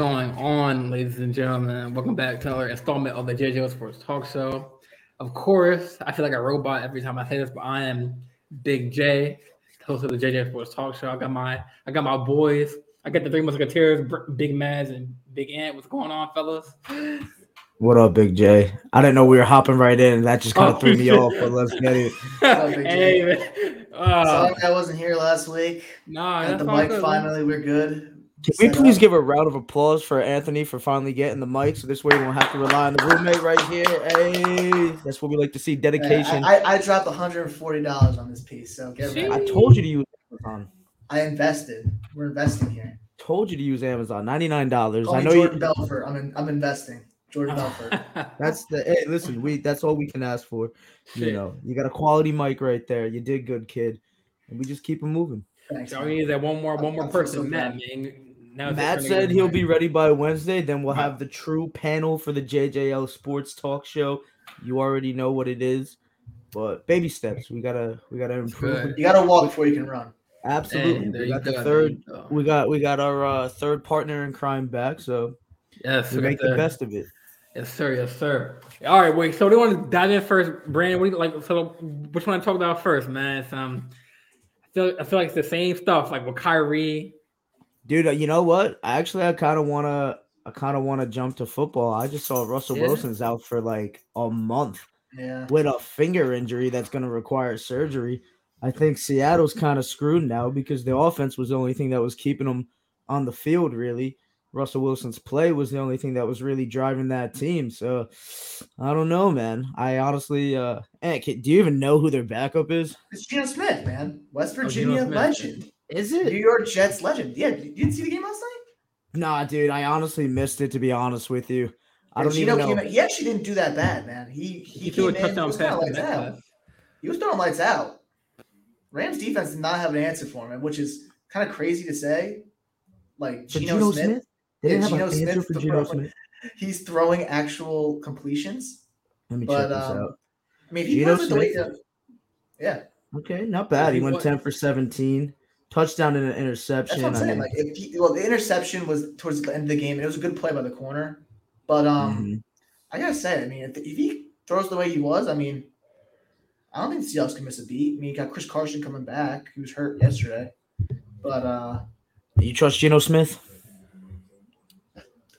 is going on, ladies and gentlemen? Welcome back to another installment of the JJ Sports Talk Show. Of course, I feel like a robot every time I say this, but I am Big J, host of the JJ Sports Talk Show. I got my I got my boys. I got the three musketeers, Big Maz and Big Ant. What's going on, fellas? What up, Big J? I didn't know we were hopping right in. That just kind of oh, threw me off, but let's get it. hey, uh, Sorry I wasn't here last week. No, nah, the mic good, finally, man. we're good. Can we please up. give a round of applause for Anthony for finally getting the mic, so this way we won't have to rely on the roommate right here. Hey, that's what we like to see. Dedication. I, I, I dropped one hundred and forty dollars on this piece, so get ready. I told you to use Amazon. I invested. We're investing here. Told you to use Amazon. Ninety nine dollars. I know Jordan you. Belfort. I'm in, I'm investing. Jordan Belfort. that's the hey, listen. We that's all we can ask for. Shit. You know, you got a quality mic right there. You did good, kid, and we just keep it moving. Thanks, all we need that one more one more person, so Matt. Man now Matt said he'll be ready by Wednesday. Then we'll have the true panel for the JJL Sports Talk Show. You already know what it is, but baby steps. We gotta we gotta improve. You gotta walk before you can run. Absolutely. we got the third. We got we got our uh, third partner in crime back. So yes, we, we make the, the best of it. Yes, sir. Yes, sir. All right, wait. So we want to dive in first, Brandon. We like so. Which one to talk about first, man? It's, um, I feel I feel like it's the same stuff, like with Kyrie Dude, uh, you know what? Actually, I kind of want to. I kind of want to jump to football. I just saw Russell yeah. Wilson's out for like a month yeah. with a finger injury that's going to require surgery. I think Seattle's kind of screwed now because the offense was the only thing that was keeping them on the field, really. Russell Wilson's play was the only thing that was really driving that team. So I don't know, man. I honestly, uh, hey, do you even know who their backup is? It's Geno Smith, man. West oh, Virginia oh, legend. Is it New York Jets legend? Yeah, you didn't see the game last night? Nah, dude, I honestly missed it. To be honest with you, I don't Geno even know. he actually didn't do that bad, man. He he, he threw a touchdown pass. Lights out. He was throwing lights out. Rams defense did not have an answer for him, which is kind of crazy to say. Like Geno, Smith, Smith? They yeah, Geno Smith, for Geno Smith. He's throwing actual completions. Let me but, check this um, out. I mean, he Geno Smith. Way, yeah. Okay, not bad. He, he went ten for seventeen touchdown and an interception. That's what I'm saying. I mean, like if he, well, the interception was towards the end of the game. It was a good play by the corner, but um, mm-hmm. I gotta say, I mean, if, if, he throws the way he was, I mean, I don't think the Seahawks can miss a beat. I mean, you got Chris Carson coming back. He was hurt yesterday, but uh, you trust Geno Smith?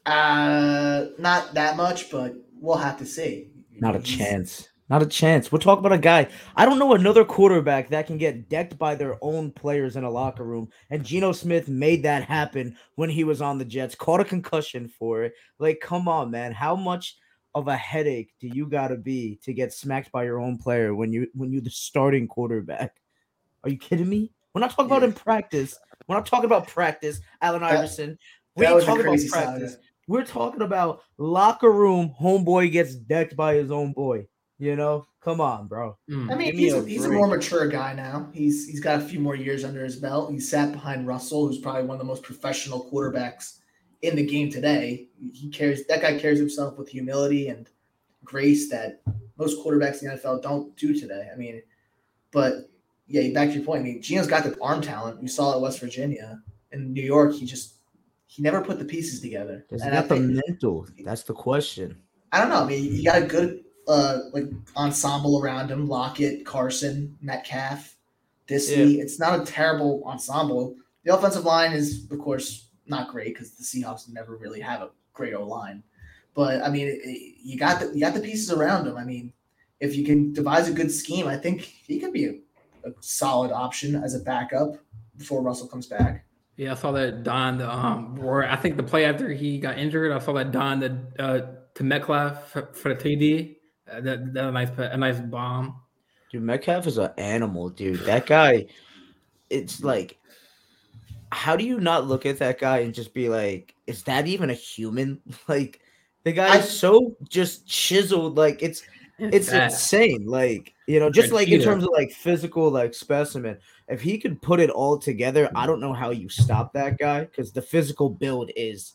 Uh, not that much, but we'll have to see. Not a chance. Not a chance. We're talking about a guy. I don't know another quarterback that can get decked by their own players in a locker room. And Geno Smith made that happen when he was on the Jets. Caught a concussion for it. Like, come on, man. How much of a headache do you gotta be to get smacked by your own player when you when you're the starting quarterback? Are you kidding me? We're not talking yeah. about in practice. We're not talking about practice, Allen Iverson. We ain't talking about practice. We're talking about locker room. Homeboy gets decked by his own boy. You know, come on, bro. Mm. I mean, he's, a, he's a more mature guy now. He's he's got a few more years under his belt. He sat behind Russell, who's probably one of the most professional quarterbacks in the game today. He cares that guy carries himself with humility and grace that most quarterbacks in the NFL don't do today. I mean, but yeah, back to your point. I mean, Geno's got the arm talent. We saw it at West Virginia. and New York, he just he never put the pieces together. Is that the mental? That's the question. I don't know. I mean, you got a good uh like ensemble around him: Lockett, Carson, Metcalf, Dissly. Yeah. It's not a terrible ensemble. The offensive line is, of course, not great because the Seahawks never really have a great O line. But I mean, it, it, you got the you got the pieces around him. I mean, if you can devise a good scheme, I think he could be a, a solid option as a backup before Russell comes back. Yeah, I saw that Don. the Um, where I think the play after he got injured, I saw that Don the uh, to Metcalf for, for the TD. Uh, that, that a nice a nice bomb. Dude, Metcalf is an animal, dude. That guy, it's like, how do you not look at that guy and just be like, is that even a human? Like, the guy is so just chiseled. Like, it's it's, it's insane. Like, you know, just like in terms of like physical like specimen. If he could put it all together, I don't know how you stop that guy because the physical build is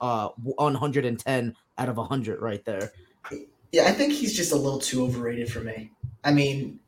uh 110 out of 100 right there. Yeah, I think he's just a little too overrated for me. I mean,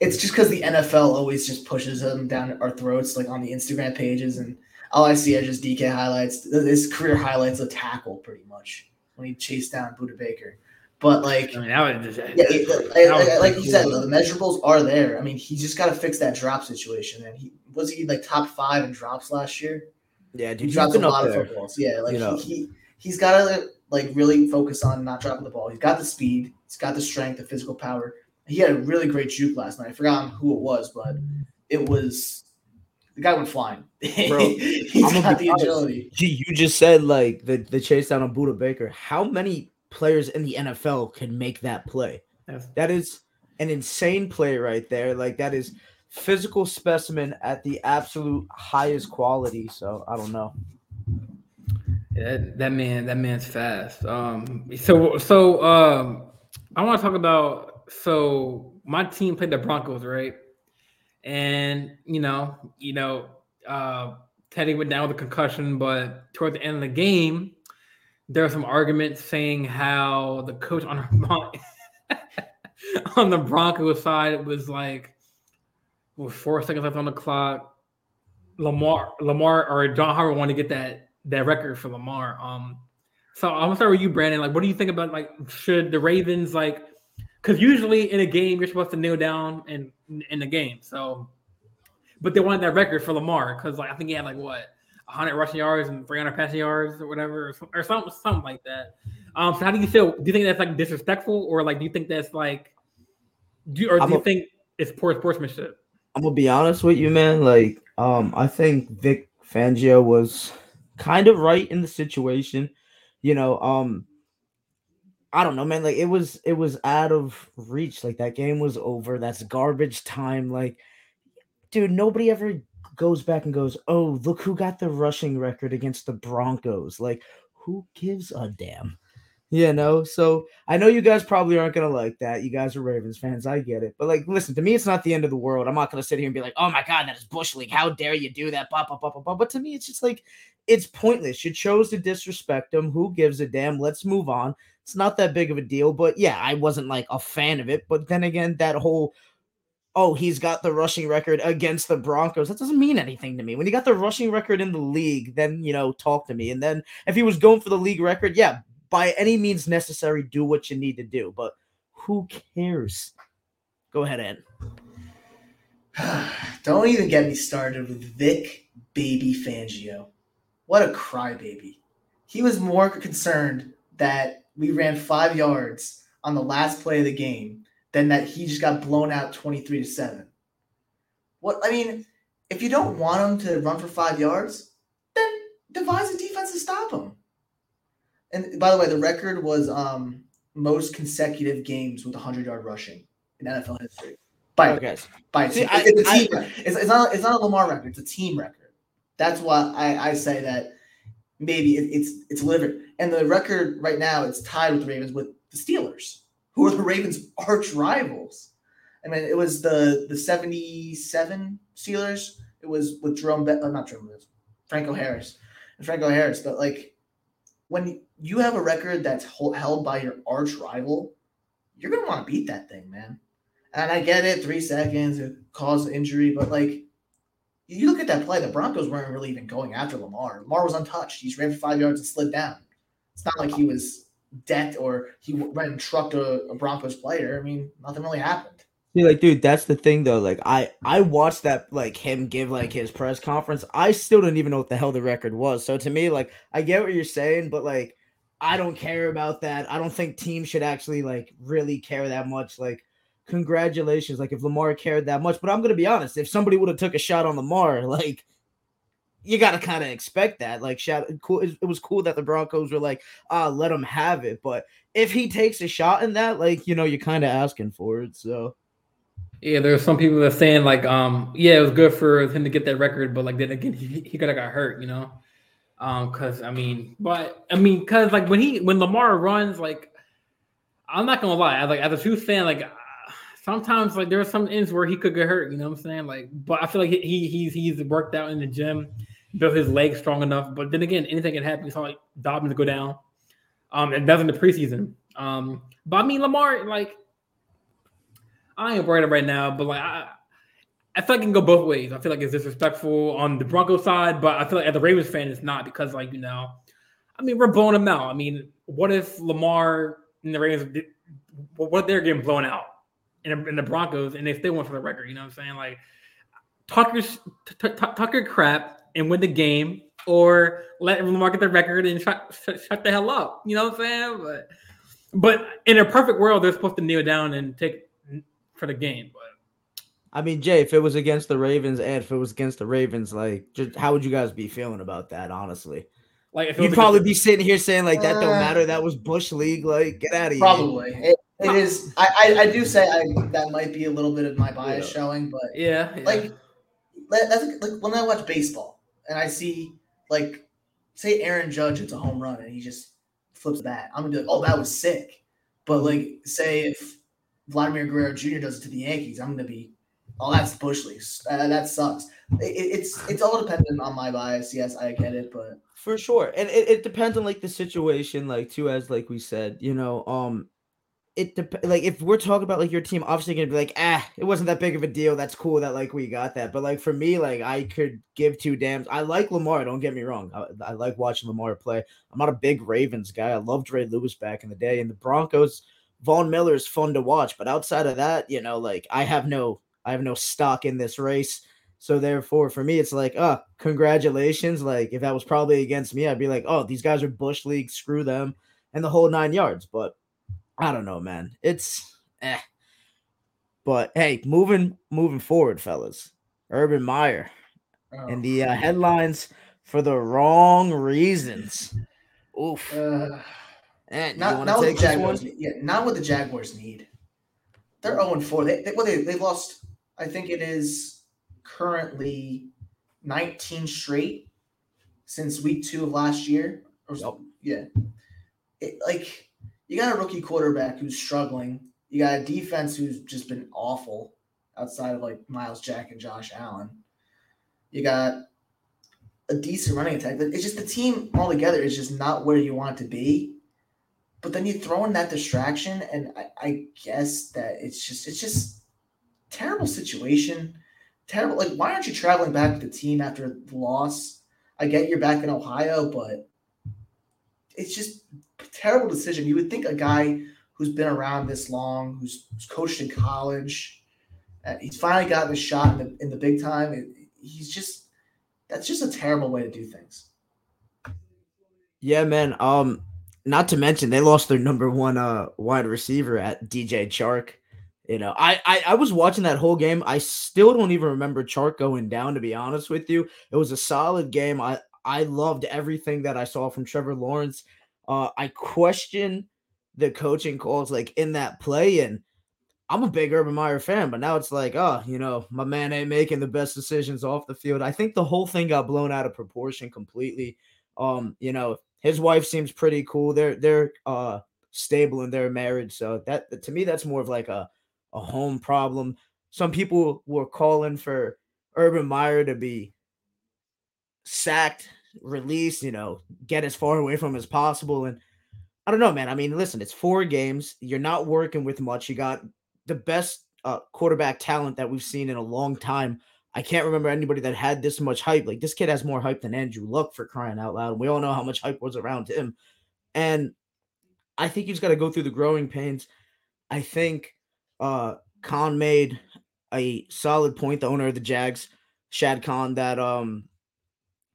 it's just because the NFL always just pushes him down our throats, like on the Instagram pages, and all I see are just DK highlights. His career highlights a tackle pretty much when he chased down Budda Baker. But like, I mean, that was just, yeah, it- like, like- like you said, the measurables are there. I mean, he just got to fix that drop situation. And he was he like top five in drops last year. Yeah, He dude, he's drops a been up lot of there. footballs. Yeah, like you know. he, he he's got to like really focus on not dropping the ball. He's got the speed. He's got the strength, the physical power. He had a really great juke last night. I forgot who it was, but it was the guy went flying. Bro, he's I'm got the honest. agility. Gee, you just said like the, the chase down on Budda Baker. How many players in the NFL can make that play? That's- That is an insane play right there. Like that is physical specimen at the absolute highest quality. So I don't know. That, that man, that man's fast. Um, so so um, I want to talk about so my team played the Broncos, right? And you know, you know, uh, Teddy went down with a concussion, but toward the end of the game, there were some arguments saying how the coach on on the Broncos side was like, with four seconds left on the clock, Lamar, Lamar or John Harbaugh wanted to get that that record for Lamar. Um, so I'm gonna start with you, Brandon. Like, what do you think about like should the Ravens like? Because usually in a game you're supposed to kneel down in in the game. So, but they wanted that record for Lamar because like I think he had like what 100 rushing yards and 300 passing yards or whatever, or, some- or something something like that. Um, so how do you feel? Do you think that's like disrespectful, or like do you think that's like, do you, or do I'm you a- think it's poor sportsmanship? I'm gonna be honest with you, man. Like, um, I think Vic Fangio was kind of right in the situation. You know, um, I don't know, man. Like, it was it was out of reach. Like that game was over. That's garbage time. Like, dude, nobody ever goes back and goes, "Oh, look who got the rushing record against the Broncos." Like, who gives a damn? You know, so I know you guys probably aren't gonna like that. You guys are Ravens fans, I get it. But like, listen, to me, it's not the end of the world. I'm not gonna sit here and be like, "Oh my god, that is bush league. How dare you do that?" Blah, blah, blah, blah, blah. But to me, it's just like it's pointless. You chose to disrespect him. Who gives a damn? Let's move on. It's not that big of a deal. But yeah, I wasn't like a fan of it. But then again, that whole oh, he's got the rushing record against the Broncos. That doesn't mean anything to me. When you got the rushing record in the league, then you know, talk to me. And then if he was going for the league record, yeah, by any means necessary, do what you need to do. But who cares? Go ahead, Ed. Don't even get me started with Vic Baby Fangio. What a crybaby. He was more concerned that we ran five yards on the last play of the game than that he just got blown out 23 to 7. What I mean, if you don't want him to run for five yards, then devise a defense to stop him. And by the way, the record was um most consecutive games with 100 yard rushing in NFL history. By Okay. by See. I- it's, a I- team record. It's, it's not it's not a Lamar record. It's a team record. That's why I, I say that maybe it, it's it's liver. And the record right now it's tied with the Ravens with the Steelers, who are the Ravens' arch rivals. I mean, it was the the seventy seven Steelers. It was with Jerome, Be- uh, not Jerome, Franco Harris, and Franco Harris. But like when you have a record that's held by your arch rival, you're gonna want to beat that thing, man. And I get it, three seconds, it caused injury, but like you look at that play, the Broncos weren't really even going after Lamar. Lamar was untouched. He's ran for five yards and slid down. It's not like he was decked or he went and trucked a, a Broncos player. I mean, nothing really happened. See, like, dude, that's the thing though. Like, I I watched that like him give like his press conference. I still didn't even know what the hell the record was. So to me, like, I get what you're saying, but like, I don't care about that. I don't think teams should actually like really care that much. Like, congratulations. Like, if Lamar cared that much, but I'm gonna be honest, if somebody would have took a shot on Lamar, like. You gotta kind of expect that. Like, shot, cool. It was cool that the Broncos were like, "Ah, let him have it." But if he takes a shot in that, like, you know, you're kind of asking for it. So, Yeah, there's some people that are saying like, um, yeah, it was good for him to get that record, but like then again, he, he could have got hurt, you know. Um, cause I mean, but I mean, cause like when he when Lamar runs, like I'm not gonna lie, I, like as a true fan, like sometimes like there are some ends where he could get hurt, you know what I'm saying? Like, but I feel like he, he he's he's worked out in the gym, built his legs strong enough. But then again, anything can happen. Saw like Dobbins go down, um, and that's in the preseason. Um, but I mean Lamar, like I ain't worried right now, but like I, I feel like it can go both ways. I feel like it's disrespectful on the Broncos side, but I feel like as a Ravens fan, it's not because, like, you know, I mean, we're blowing them out. I mean, what if Lamar and the Ravens, what they're getting blown out in, the, in the Broncos and they still went for the record? You know what I'm saying? Like, talk your, t- t- talk your crap and win the game, or let Lamar get the record and shut, shut, shut the hell up. You know what I'm saying? But, but in a perfect world, they're supposed to kneel down and take for the game. But I mean, Jay, if it was against the Ravens and if it was against the Ravens, like, just how would you guys be feeling about that? Honestly, like, if you'd probably be sitting here saying like that don't Uh, matter. That was Bush League. Like, get out of here. Probably. It, it is. I, I, I do say I, that might be a little bit of my bias Yeah. showing, but yeah, yeah. like, that's like when I watch baseball and I see like, say Aaron Judge hits a home run and he just flips the bat, I'm gonna be like, oh, that was sick. But like, say if Vladimir Guerrero Jr. does it to the Yankees, I'm gonna be, oh, that's Bush League. Uh, that sucks. It- it's it's all dependent on my bias. Yes, I get it, but for sure and it, it depends on like the situation like too as like we said you know um it dep- like if we're talking about like your team obviously gonna be like ah it wasn't that big of a deal. That's cool that like we got that. But like for me like i could give two damns. I like lamar don't get me wrong. I, I like watching lamar play. I'm not a big ravens guy. I loved Ray lewis back in the day and the broncos Von miller is fun to watch but outside of that you know like i have no i have no stock in this race. So therefore, for me, it's like, oh, congratulations. Like if that was probably against me, I'd be like, oh, these guys are bush league, screw them, and the whole nine yards. But I don't know, man. It's eh. But hey, moving moving forward, fellas. Urban Meyer oh, and the uh, headlines for the wrong reasons. Oof. uh, Eh, not, not what the Jaguars need. Yeah, not what the Jaguars need. They're 0 4. They, they, well, they, they've lost, I think it is currently 19 straight since week two of last year. Or, Yep. Yeah. It, like, you got a rookie quarterback who's struggling. You got a defense who's just been awful outside of like Myles Jack and Josh Allen. You got a decent running attack. It's just the team altogether is just not where you want it to be. But then you throw in that distraction, and I, I guess that it's just it's just terrible situation. Terrible. Like, why aren't you traveling back with the team after the loss? I get you're back in Ohio, but it's just terrible decision. You would think a guy who's been around this long, who's, who's coached in college, uh, he's finally gotten a shot in the in the big time. It, he's just that's just a terrible way to do things. Yeah, man. Um, not to mention they lost their number one uh wide receiver at DJ Chark. You know, I, I I was watching that whole game. I still don't even remember Chark going down. To be honest with you, it was a solid game. I I loved everything that I saw from Trevor Lawrence. Uh, I question the coaching calls like in that play, and I'm a big Urban Meyer fan, but now it's like, oh, you know, my man ain't making the best decisions off the field. I think the whole thing got blown out of proportion completely. Um, you know, his wife seems pretty cool. They're they're uh stable in their marriage, so that to me that's more of like a a home problem. Some people were calling for Urban Meyer to be sacked, released, you know, get as far away from as possible. And I don't know, man. I mean, listen, it's four games. You're not working with much. You got the best uh, quarterback talent that we've seen in a long time. I can't remember anybody that had this much hype. Like this kid has more hype than Andrew Luck for crying out loud. We all know how much hype was around him. And I think he's got to go through the growing pains. I think uh Khan made a solid point, the owner of the Jags, Shad Khan, that um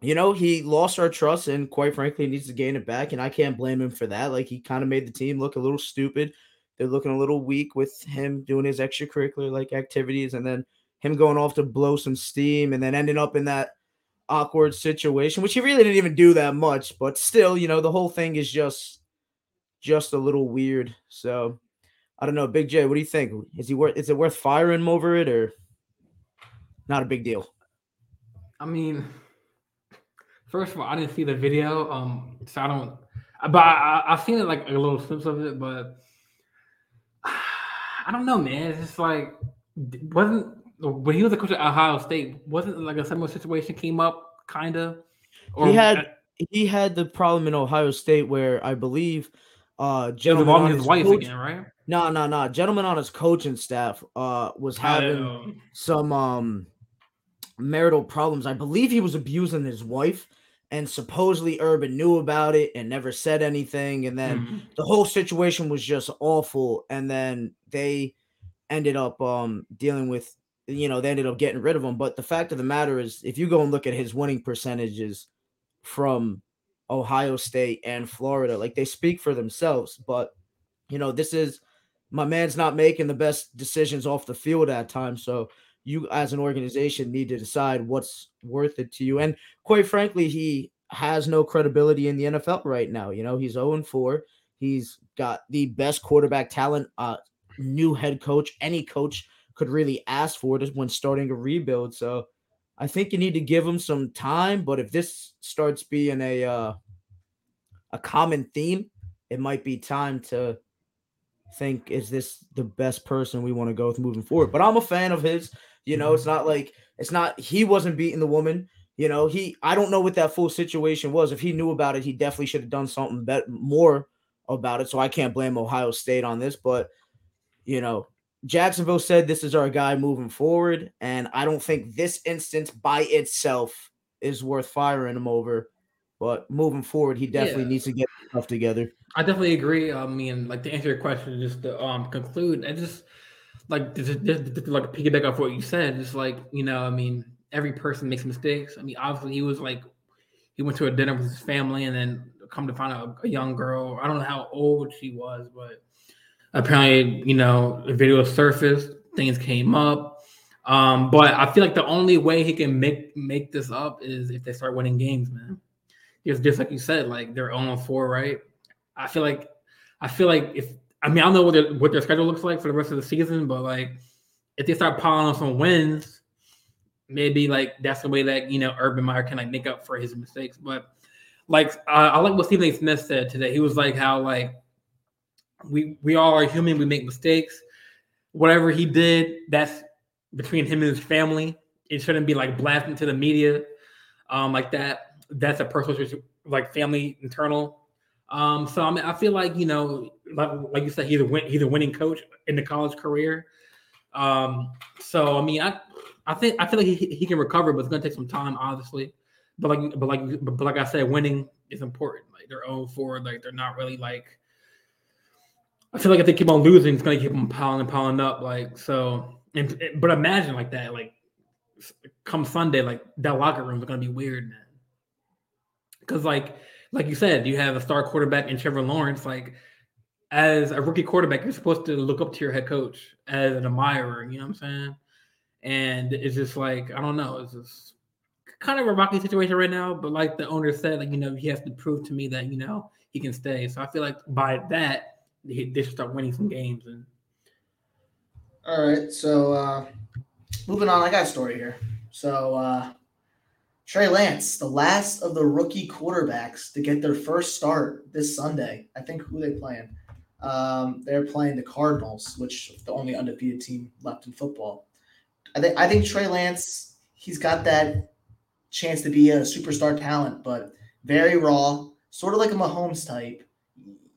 you know, he lost our trust and quite frankly needs to gain it back. And I can't blame him for that. Like he kind of made the team look a little stupid. They're looking a little weak with him doing his extracurricular like activities and then him going off to blow some steam and then ending up in that awkward situation, which he really didn't even do that much, but still, you know, the whole thing is just just a little weird. So I don't know, Big J, what do you think? Is he worth is it worth firing him over it or not a big deal? I mean, first of all, I didn't see the video, um, so I don't. But I, I, I've seen it like a little snips of it, but I don't know, man. It's just like wasn't when he was a coach at Ohio State, wasn't like a similar situation came up, kind of. He had he had the problem in Ohio State where I believe uh gentleman on his his wife coach- again, right? No, no, no. Gentleman on his coaching staff uh was having some um marital problems. I believe he was abusing his wife, and supposedly Urban knew about it and never said anything. And then mm-hmm. the whole situation was just awful. And then they ended up um dealing with you know, they ended up getting rid of him. But the fact of the matter is, if you go and look at his winning percentages from Ohio State and Florida, like they speak for themselves. But you know, this is my man's not making the best decisions off the field at times. So you as an organization need to decide what's worth it to you. And quite frankly, he has no credibility in the NFL right now. You know, he's 0 4. He's got the best quarterback talent, uh, new head coach, any coach could really ask for it when starting a rebuild. So I think you need to give him some time. But if this starts being a uh, a common theme, it might be time to think is this the best person we want to go with moving forward. But I'm a fan of his. You know, it's not like it's not he wasn't beating the woman. You know, he I don't know what that full situation was. If he knew about it, he definitely should have done something better more about it. So I can't blame Ohio State on this, but you know, Jacksonville said this is our guy moving forward, and I don't think this instance by itself is worth firing him over. But moving forward, he definitely yeah. needs to get stuff together. I definitely agree. I mean, like to answer your question, just to um conclude, I just like just, just, just like piggyback off what you said. Just like you know, I mean, every person makes mistakes. I mean, obviously, he was like he went to a dinner with his family, and then come to find out a, a young girl. I don't know how old she was, but apparently, you know, the video surfaced, things came up. Um, but I feel like the only way he can make make this up is if they start winning games, man. Because just like you said, like they're on four, right? I feel like I feel like if I mean I don't know what their what their schedule looks like for the rest of the season, but like if they start piling on some wins, maybe like that's the way that you know Urban Meyer can like make up for his mistakes. But like uh, I like what Stephen A. Smith said today. He was like how like we we all are human. We make mistakes. Whatever he did, that's between him and his family. It shouldn't be like blasting to the media, um, like that. That's a personal, like family internal. Um, so I mean, I feel like you know, like, like you said, he's a win, he's a winning coach in the college career. Um, so I mean, I I think I feel like he, he can recover, but it's gonna take some time, obviously. But like but like but like I said, winning is important. Like they're 0 4, like they're not really like I feel like if they keep on losing, it's gonna keep them piling and piling up. Like so, and, but imagine like that, like come Sunday, like that locker room is gonna be weird, man. Because like like you said, you have a star quarterback in Trevor Lawrence. Like as a rookie quarterback, you're supposed to look up to your head coach as an admirer. You know what I'm saying? And it's just like I don't know. It's just kind of a rocky situation right now. But like the owner said, like you know, he has to prove to me that you know he can stay. So I feel like by that they, should start winning some games. And all right, so uh, moving on, I got a story here. So uh, Trey Lance, the last of the rookie quarterbacks to get their first start this Sunday. I think who they playing? Um, they're playing the Cardinals, which the only undefeated team left in football. I think I think Trey Lance, he's got that chance to be a superstar talent, but very raw, sort of like a Mahomes type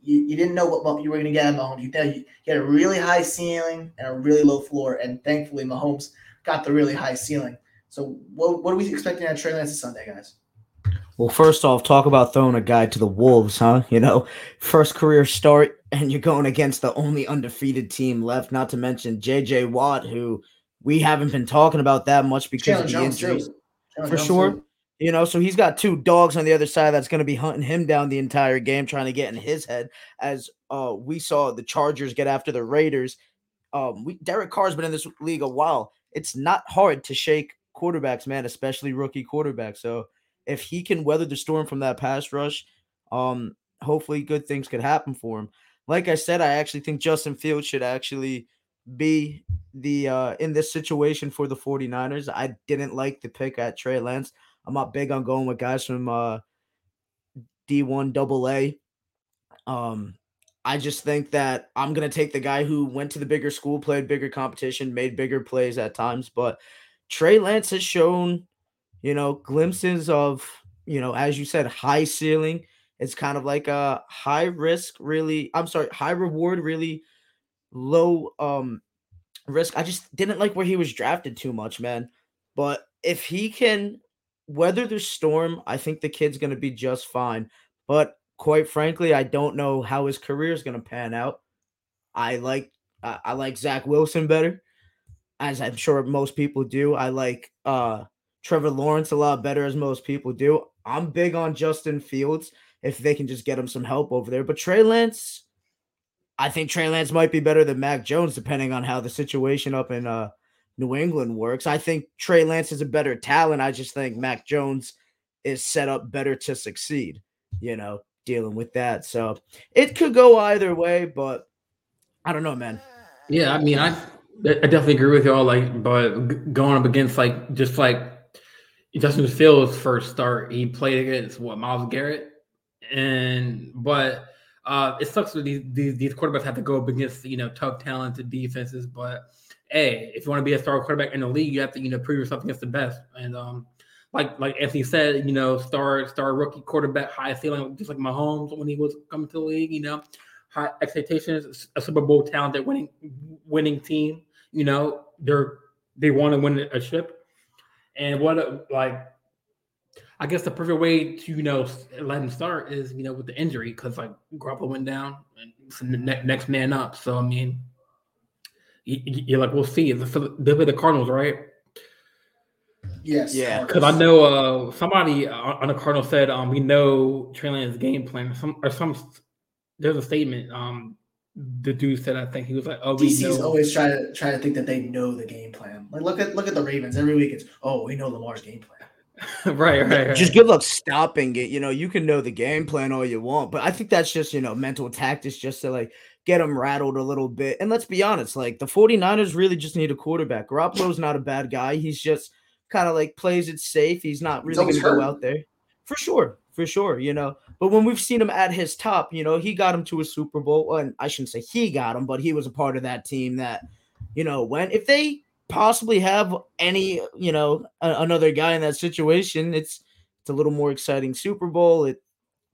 you, you didn't know what, you were going to get at Mahomes. You, you, you had a really high ceiling and a really low floor, and thankfully Mahomes got the really high ceiling. So what, what are we expecting at Trey Lance Sunday, guys? Well, first off, talk about throwing a guy to the wolves, huh? You know, first career start, and you're going against the only undefeated team left. Not to mention J.J. Watt, who we haven't been talking about that much because Jalen of the injuries, for sure. Too. You know, so he's got two dogs on the other side that's going to be hunting him down the entire game, trying to get in his head. As uh, we saw the Chargers get after the Raiders. Um, we, Derek Carr's been in this league a while. It's not hard to shake quarterbacks, man, especially rookie quarterbacks. So if he can weather the storm from that pass rush, um, hopefully good things could happen for him. Like I said, I actually think Justin Fields should actually be the uh in this situation for the 49ers. I didn't like the pick at Trey Lance. I'm not big on going with guys from uh, D1 double A. Um, I just think that I'm gonna take the guy who went to the bigger school, played bigger competition, made bigger plays at times. But Trey Lance has shown, you know, glimpses of, you know, as you said, high ceiling. It's kind of like a high risk, really. I'm sorry, high reward, really low um risk. I just didn't like where he was drafted too much, man. But if he can weather the storm, I think the kid's going to be just fine. But quite frankly, I don't know how his career is going to pan out. I like uh, I like Zach Wilson better, as I'm sure most people do. I like uh Trevor Lawrence a lot better, as most people do. I'm big on Justin Fields if they can just get him some help over there. But Trey Lance, I think Trey Lance might be better than Mac Jones, depending on how the situation up in uh, New England works. I think Trey Lance is a better talent. I just think Mac Jones is set up better to succeed, you know, dealing with that. So it could go either way, but I don't know, man. Yeah, I mean, I I definitely agree with y'all. Like, but going up against like just like Justin Fields' first start, he played against what Myles Garrett, and but uh, it sucks that these, these these quarterbacks have to go up against you know tough, talented defenses. But hey, if you want to be a star quarterback in the league, you have to you know prove yourself against the best. And um, like like Anthony said, you know, star star rookie quarterback, high ceiling, just like Mahomes when he was coming to the league. You know, high expectations, a Super Bowl talented winning winning team. You know, they're they want to win a ship. And what a, like I guess the perfect way to you know let him start is you know with the injury because like Garoppolo went down and the ne- next man up. So I mean, you, are like we'll see. They'll be the Cardinals, right? Yes. Yeah. Because I know uh, somebody on the Cardinals said um, we know Trey Lance's game plan. Some or some there's a statement. Um, the dude said I think he was like, "Oh, we DC's know. always try to try to think that they know the game plan. Like look at look at the Ravens every week. It's oh, we know Lamar's game plan. right, right, right. Just good luck stopping it. You know, you can know the game plan all you want, but I think that's just you know mental tactics just to like get them rattled a little bit. And let's be honest, like the 49ers really just need a quarterback. Garoppolo's not a bad guy. He's just kind of like plays it safe. He's not really going to go out there for sure for sure, you know. But when we've seen him at his top, you know, he got him to a Super Bowl. And I shouldn't say he got him, but he was a part of that team that, you know, when if they possibly have any, you know, a, another guy in that situation, it's it's a little more exciting Super Bowl. It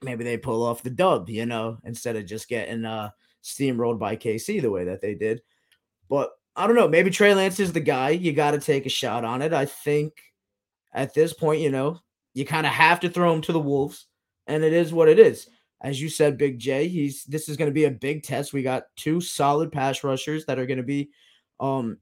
maybe they pull off the dub, you know, instead of just getting uh steamrolled by KC the way that they did. But I don't know. Maybe Trey Lance is the guy. You got to take a shot on it. I think at this point, you know, you kind of have to throw him to the wolves, and it is what it is. As you said, Big J, he's this is going to be a big test. We got two solid pass rushers that are going to be um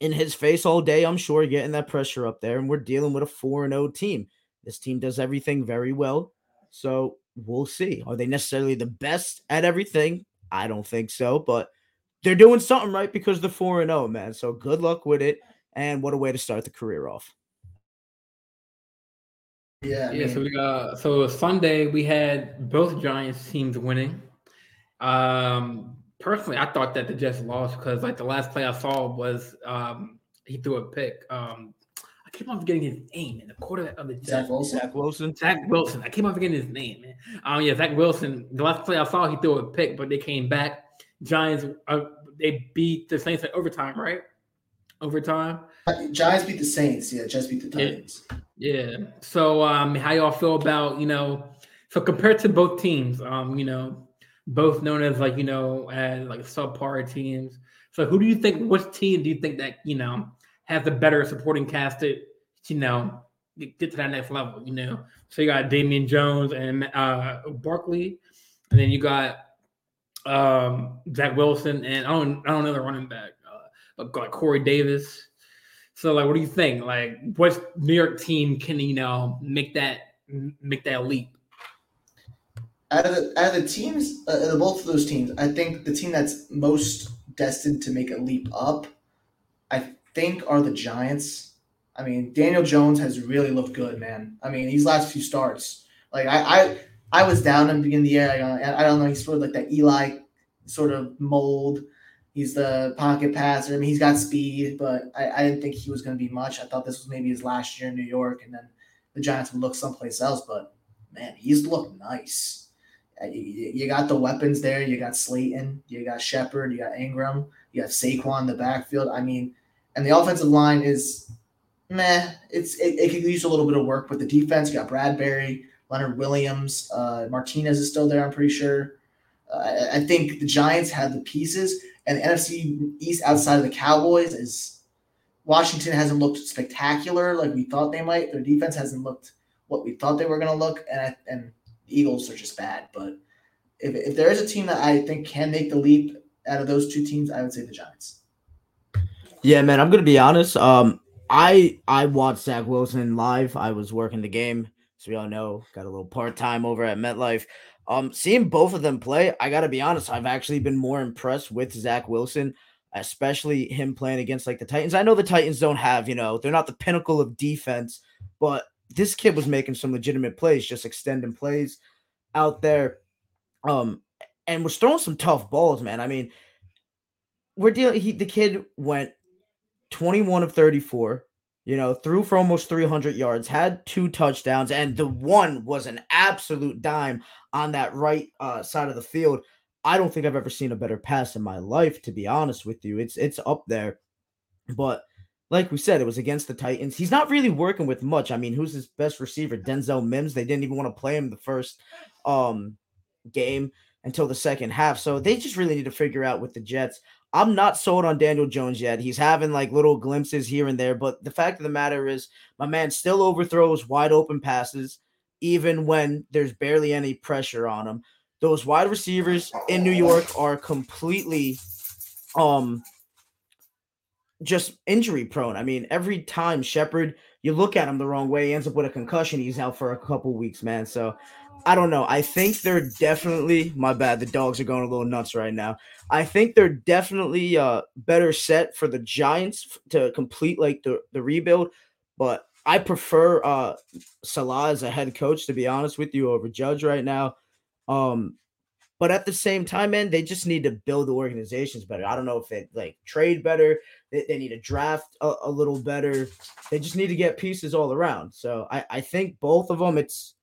in his face all day, I'm sure, getting that pressure up there. And we're dealing with a 4 and 0 team. This team does everything very well. So we'll see. Are they necessarily the best at everything? I don't think so, but they're doing something right because they're 4 and 0, man. So good luck with it. And what a way to start the career off. Yeah. Yeah. So we got so Sunday we had both Giants teams winning. Um, personally, I thought that the Jets lost because like the last play I saw was um he threw a pick. Um, I keep on forgetting his name and the quarterback of the Jets. Zach Wilson. Zach Wilson. Zach Wilson. I keep on forgetting his name, man. Um, yeah, Zach Wilson. The last play I saw, he threw a pick, but they came back. Giants. Uh, they beat the Saints in overtime, right? Overtime. Giants beat the Saints. Yeah, Jets beat the Titans. Yeah. Yeah. So, um, how y'all feel about you know? So compared to both teams, um, you know, both known as like you know as like subpar teams. So, who do you think? Which team do you think that you know has the better supporting cast to you know get to that next level? You know, so you got Damian Jones and uh Barkley, and then you got um Zach Wilson and I don't I don't know the running back, uh, but like Corey Davis. So like, what do you think? Like, what New York team can you know make that make that leap? Out of the, out of the teams, uh, both of those teams, I think the team that's most destined to make a leap up, I think, are the Giants. I mean, Daniel Jones has really looked good, man. I mean, these last few starts, like I, I, I was down in the beginning of the year. I, I don't know. He's sort of like that Eli sort of mold He's the pocket passer. I mean, he's got speed, but I, I didn't think he was going to be much. I thought this was maybe his last year in New York, and then the Giants would look someplace else. But man, he's looked nice. Uh, you got the weapons there. You got Slayton. You got Shepard. You got Ingram. You have Saquon in the backfield. I mean, and the offensive line is meh. It's it, it could use a little bit of work, but the defense. You got Bradberry, Leonard Williams, uh, Martinez is still there. I'm pretty sure. Uh, I think the Giants have the pieces, And the NFC East outside of the Cowboys is Washington hasn't looked spectacular like we thought they might. Their defense hasn't looked what we thought they were going to look, and and the Eagles are just bad. But if, if there is a team that I think can make the leap out of those two teams, I would say the Giants. Yeah, man, I'm gonna be honest. Um, I I watched Zach Wilson live. I was working the game, so we all know. Got a little part time over at MetLife. Um, seeing both of them play, I gotta be honest. I've actually been more impressed with Zach Wilson, especially him playing against like the Titans. I know the Titans don't have, you know, they're not the pinnacle of defense, but this kid was making some legitimate plays, just extending plays out there. Um, and was throwing some tough balls, man. I mean, we're dealing. He the kid went 21 of 34, you know, threw for almost 300 yards, had two touchdowns, and the one was an absolute dime on that right uh, side of the field. I don't think I've ever seen a better pass in my life, to be honest with you. It's it's up there. But like we said, it was against the Titans. He's not really working with much. I mean, who's his best receiver? Denzel Mims. They didn't even want to play him the first um game until the second half. So they just really need to figure out with the Jets. I'm not sold on Daniel Jones yet. He's having like little glimpses here and there, but the fact of the matter is, my man still overthrows wide open passes, even when there's barely any pressure on him. Those wide receivers in New York are completely um just injury prone. I mean, every time Shepard, you look at him the wrong way, he ends up with a concussion. He's out for a couple weeks, man. So I don't know. I think they're definitely my bad. The dogs are going a little nuts right now. I think they're definitely uh better set for the Giants to complete like the, the rebuild, but I prefer uh Salah as a head coach to be honest with you over Judge right now. Um but at the same time, man, they just need to build the organizations better. I don't know if they like trade better. They, they need to draft a, a little better. They just need to get pieces all around. So I, I think both of them, it's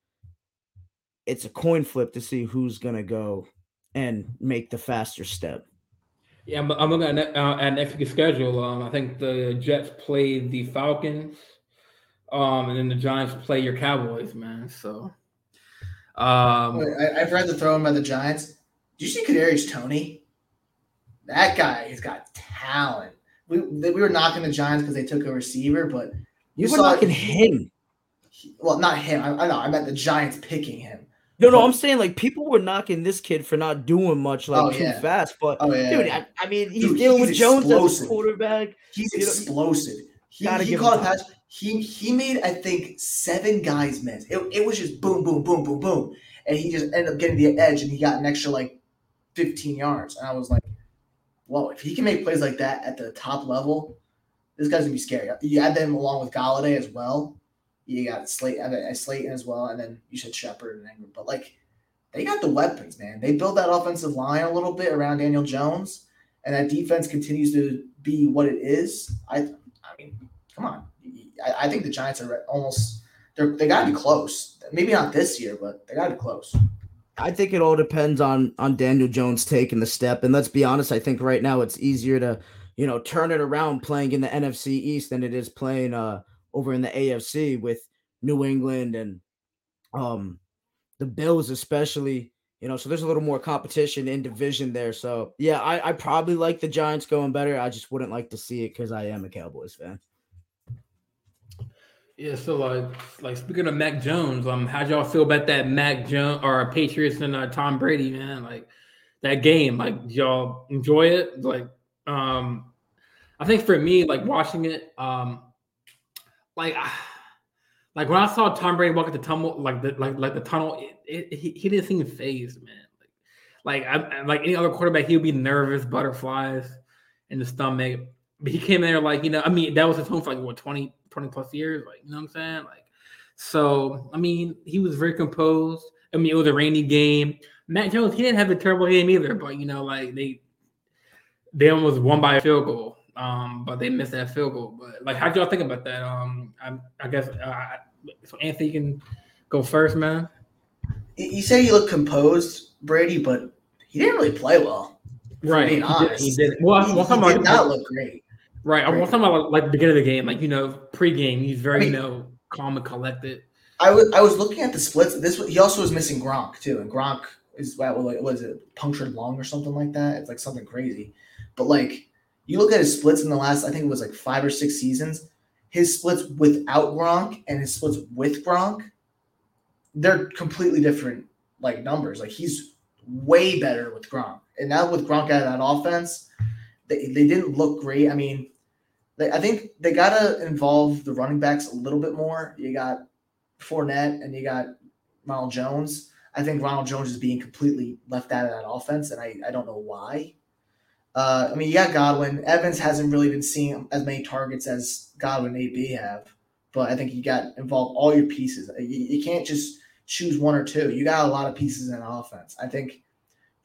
it's a coin flip to see who's gonna go and make the faster step. Yeah, I'm, I'm looking at, uh, at next week's schedule. Um, I think the Jets play the Falcons, um, and then the Giants play your Cowboys, man. So, um, I, have read the throw in by the Giants. Do you see Kadarius Toney? That guy he's got talent. We we were knocking the Giants because they took a receiver, but you were knocking him. well, not him. I, I know. I meant the Giants picking him. No, no, I'm saying like people were knocking this kid for not doing much like oh, too yeah. fast. But oh, yeah, dude, I, I, mean, he's dude, dealing he's with Jones as a quarterback. He's you explosive. Know, he, he, he caught a pass. He he made I think seven guys miss. It, it was just boom, boom, boom, boom, boom, and he just ended up getting the edge, and he got an extra like 15 yards. And I was like, whoa! If he can make plays like that at the top level, this guy's gonna be scary. You add them along with Golladay as well you got Slate, uh, Slayton as well, and then you said Shepard and Ingram. But like, they got the weapons, man. They build that offensive line a little bit around Daniel Jones, and that defense continues to be what it is. I, I mean, come on. I, I think the Giants are almost they're they got to be close. Maybe not this year, but they got to be close. I think it all depends on on Daniel Jones taking the step. And let's be honest, I think right now it's easier to you know turn it around playing in the NFC East than it is playing uh over in the AFC with New England and um the Bills especially. You know, so there's a little more competition in division there. So yeah, I, I probably like the Giants going better. I just wouldn't like to see it because I am a Cowboys fan. Yeah, so like like speaking of Mac Jones, um, how'd y'all feel about that Mac Jones or Patriots and uh, Tom Brady, man? Like that game, like y'all enjoy it? Like, um, I think for me, like watching it, um, like like when I saw Tom Brady walk at the tunnel, like the like like the tunnel, it, it, he, he didn't seem phased, man. Like like I, like any other quarterback, he would be nervous, butterflies in the stomach. But he came in there like you know, I mean, that was his home for like what 20, 20 plus years, like you know what I'm saying, like. So I mean, he was very composed. I mean, it was a rainy game. Mac Jones, he didn't have a terrible game either, but you know, like they they almost won by a field goal um, but they missed that field goal. But like, how do y'all think about that? Um, I, I guess uh, so. Anthony can go first, man. You say he looked composed, Brady, but he didn't really play well. Right, being honest, he did. Well, he, he did not look great. Right, I'm talking about like the beginning of the game, like you know, pre-game, he's very I mean, you know calm and collected. I was I was looking at the splits. This he also was missing Gronk too, and Gronk is what was it punctured lung or something like that. It's like something crazy. But like you look at his splits in the last, I think it was like five or six seasons. His splits without Gronk and his splits with Gronk, they're completely different like numbers. Like he's way better with Gronk, and now with Gronk out of that offense, they, they didn't look great. I mean, I think they gotta involve the running backs a little bit more. You got Fournette and you got Ronald Jones. I think Ronald Jones is being completely left out of that offense, and I, I don't know why. Uh, I mean, you got Godwin. Evans hasn't really been seeing as many targets as Godwin AB have, but I think you got involve all your pieces. You, you can't just choose one or two. You got a lot of pieces in offense. I think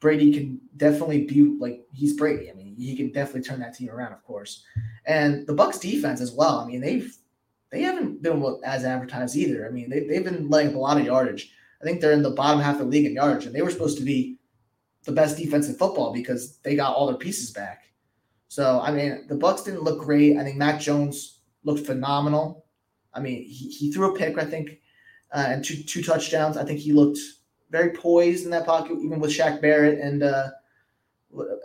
Brady can definitely be like he's Brady. I mean, he can definitely turn that team around, of course. And the Bucs defense as well. I mean, they've they haven't been as advertised either. I mean, they, they've been letting up a lot of yardage. I think they're in the bottom half of the league in yardage, and they were supposed to be the best defense in football because they got all their pieces back. So I mean, the Bucs didn't look great. I think Mac Jones looked phenomenal. I mean, he, he threw a pick, I think, uh, and two two touchdowns. I think he looked very poised in that pocket, even with Shaq Barrett and uh,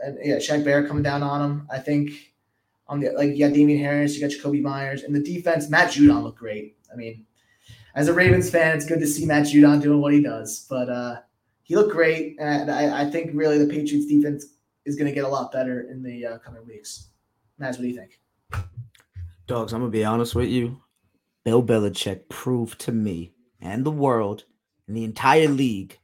and yeah, Shaq Barrett coming down on him. I think on the like you got Damien Harris, you got Jakobi Meyers, and the defense. Matt Judon looked great. I mean, as a Ravens fan, it's good to see Matt Judon doing what he does. But uh, he looked great, and I, I, think really the Patriots defense is going to get a lot better in the uh, coming weeks. Matt, what do you think? Dogs, I'm gonna be honest with you. Bill Belichick proved to me and the world and the entire league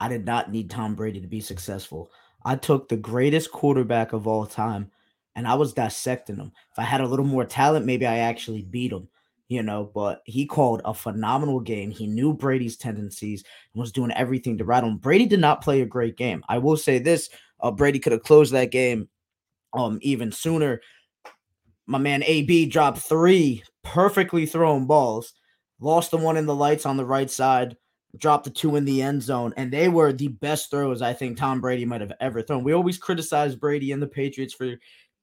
I did not need Tom Brady to be successful. I took the greatest quarterback of all time and I was dissecting him. If I had a little more talent, maybe I actually beat him you know, but he called a phenomenal game. He knew Brady's tendencies and was doing everything to rattle him. Brady did not play a great game. I will say this: uh, Brady could have closed that game um even sooner. My man AB dropped three perfectly thrown balls, lost the one in the lights on the right side, dropped the two in the end zone, and they were the best throws I think Tom Brady might have ever thrown. We always criticize Brady and the Patriots for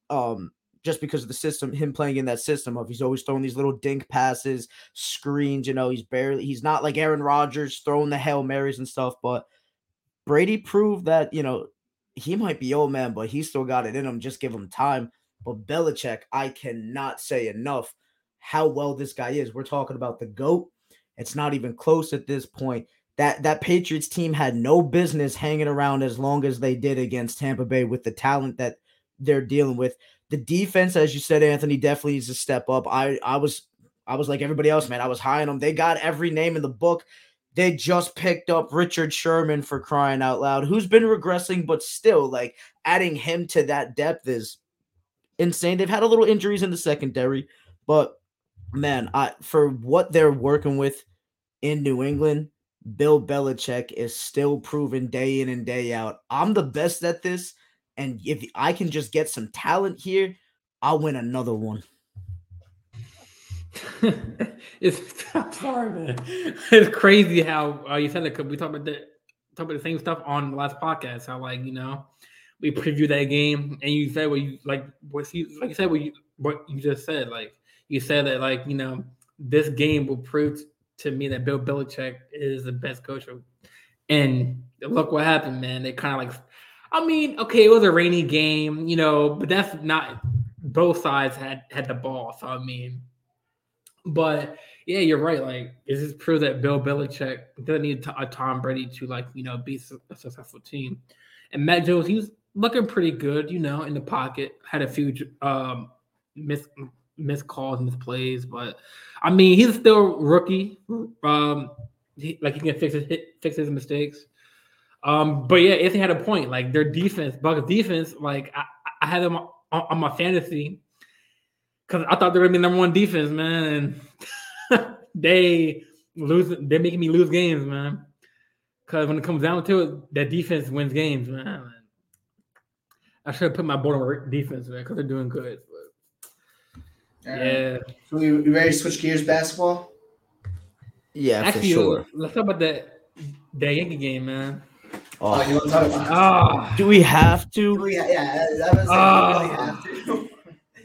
um just because of the system, him playing in that system of he's always throwing these little dink passes, screens, you know, he's barely he's not like Aaron Rodgers throwing the Hail Marys and stuff, but Brady proved that, you know, he might be old man, but he still got it in him. Just give him time. But Belichick, I cannot say enough how well this guy is. We're talking about the GOAT. It's not even close at this point. That that Patriots team had no business hanging around as long as they did against Tampa Bay with the talent that they're dealing with. The defense, as you said, Anthony, definitely needs to step up. I I was I was like everybody else, man. I was high on them. They got every name in the book. They just picked up Richard Sherman for crying out loud, who's been regressing, but still, like adding him to that depth is insane. They've had a little injuries in the secondary, but man, I for what they're working with in New England, Bill Belichick is still proven day in and day out. I'm the best at this. And if I can just get some talent here, I'll win another one. it's sorry, man. It's crazy how uh, you said that we talked about the talk about the same stuff on the last podcast. How like you know we previewed that game and you said what you like what you like you said what you what you just said like you said that like you know this game will prove to me that Bill Belichick is the best coach. And look what happened, man. They kind of like I mean, okay, it was a rainy game, you know, but that's not both sides had had the ball. So I mean, but yeah, you're right. Like, is this prove that Bill Belichick doesn't need a Tom Brady to like you know be a successful team? And Mac Jones, he was looking pretty good, you know, in the pocket. Had a few um miss missed calls, missed plays, but I mean, he's still rookie. Um, he, like he can fix his fix his mistakes. Um, but yeah, Anthony had a point. Like their defense, Bucs defense, like I, I had them on, on my fantasy because I thought they were gonna be number one defense, man. And they lose. They're making me lose games, man. Because when it comes down to it, that defense wins games, man. I should have put my board on defense, man, because they're doing good. But, yeah. So we, we ready to switch gears basketball? Yeah, Actually, for sure. Let's talk about that that Yankee game, man. Oh, you want to talk about? Oh. Do we have to? We, yeah, that was oh. really have to.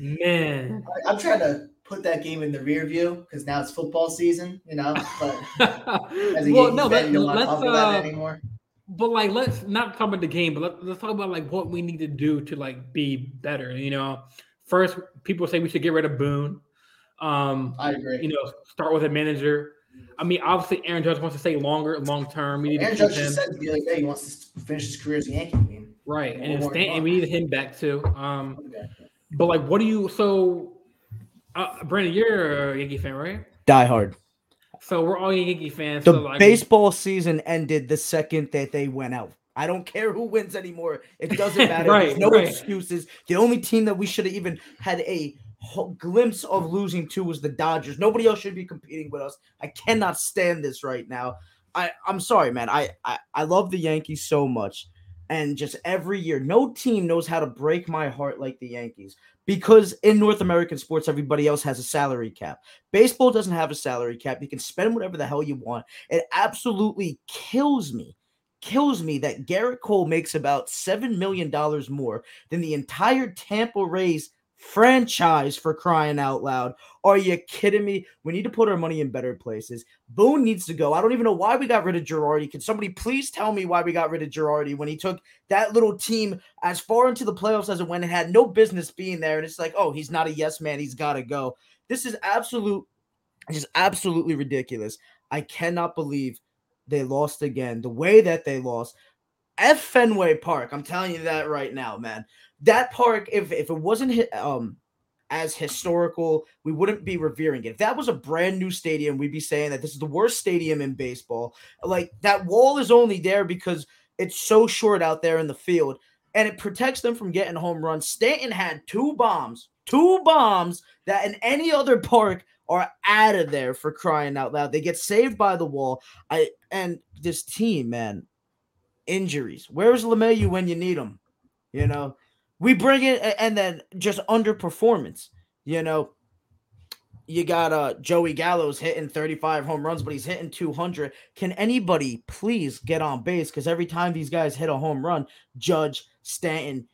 Man, I'm trying to put that game in the rear view because now it's football season, you know. But as a well, no, fan, you don't want to talk uh, about it anymore. but like let's not talk about the game, but let, let's talk about like what we need to do to like be better. You know, first people say we should get rid of Boone. Um, I agree. You know, start with a manager. I mean, obviously, Aaron Judge wants to stay longer, long term. We need Aaron to Judge him. just said the other day he wants to finish his career as a Yankee. I mean, Right, One and more Stan, and we need him back too. Um, okay. but like, what do you? So, uh, Brandon, you're a Yankee fan, right? Die hard. So we're all Yankee fans. The so like, baseball season ended the second that they went out. I don't care who wins anymore. It doesn't matter. Right, There's no right. excuses. The only team that we should have even had a glimpse of losing to was the Dodgers. Nobody else should be competing with us. I cannot stand this right now. I I'm sorry, man. I I, I love the Yankees so much. And just every year, no team knows how to break my heart like the Yankees. Because in North American sports, everybody else has a salary cap. Baseball doesn't have a salary cap. You can spend whatever the hell you want. It absolutely kills me, kills me that Gerrit Cole makes about $7 million more than the entire Tampa Rays franchise for crying out loud. Are you kidding me? We need to put our money in better places. Boone needs to go. I don't even know why we got rid of Girardi. Can somebody please tell me why we got rid of Girardi when he took that little team as far into the playoffs as it went and had no business being there? And it's like, oh, he's not a yes man. He's got to go. This is absolute, just absolutely ridiculous. I cannot believe they lost again. The way that they lost. F Fenway Park. I'm telling you that right now, man. That park, if if it wasn't um as historical, we wouldn't be revering it. If that was a brand new stadium, we'd be saying that this is the worst stadium in baseball. Like that wall is only there because it's so short out there in the field and it protects them from getting home runs. Stanton had two bombs, two bombs that in any other park are out of there for crying out loud. They get saved by the wall. I and this team, man, injuries. Where's LeMahieu when you need him? You know, we bring it and then just underperformance. You know, you got uh Joey Gallo's hitting 35 home runs, but he's hitting 200. Can anybody please get on base? Because every time these guys hit a home run, Judge, Stanton,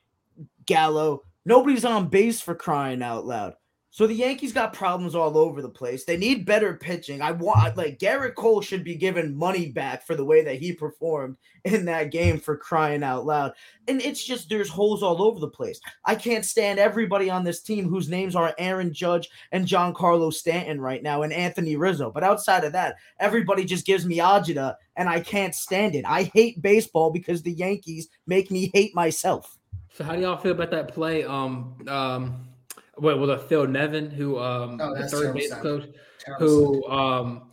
Gallo, nobody's on base for crying out loud. So the Yankees got problems all over the place. They need better pitching. I want like Gerrit Cole should be given money back for the way that he performed in that game for crying out loud. And it's just there's holes all over the place. I can't stand everybody on this team whose names are Aaron Judge and Giancarlo Stanton right now and Anthony Rizzo. But outside of that, everybody just gives me agita and I can't stand it. I hate baseball because the Yankees make me hate myself. So how do y'all feel about that play? Um, um, what was it Phil Nevin who um Oh, the third base coach who um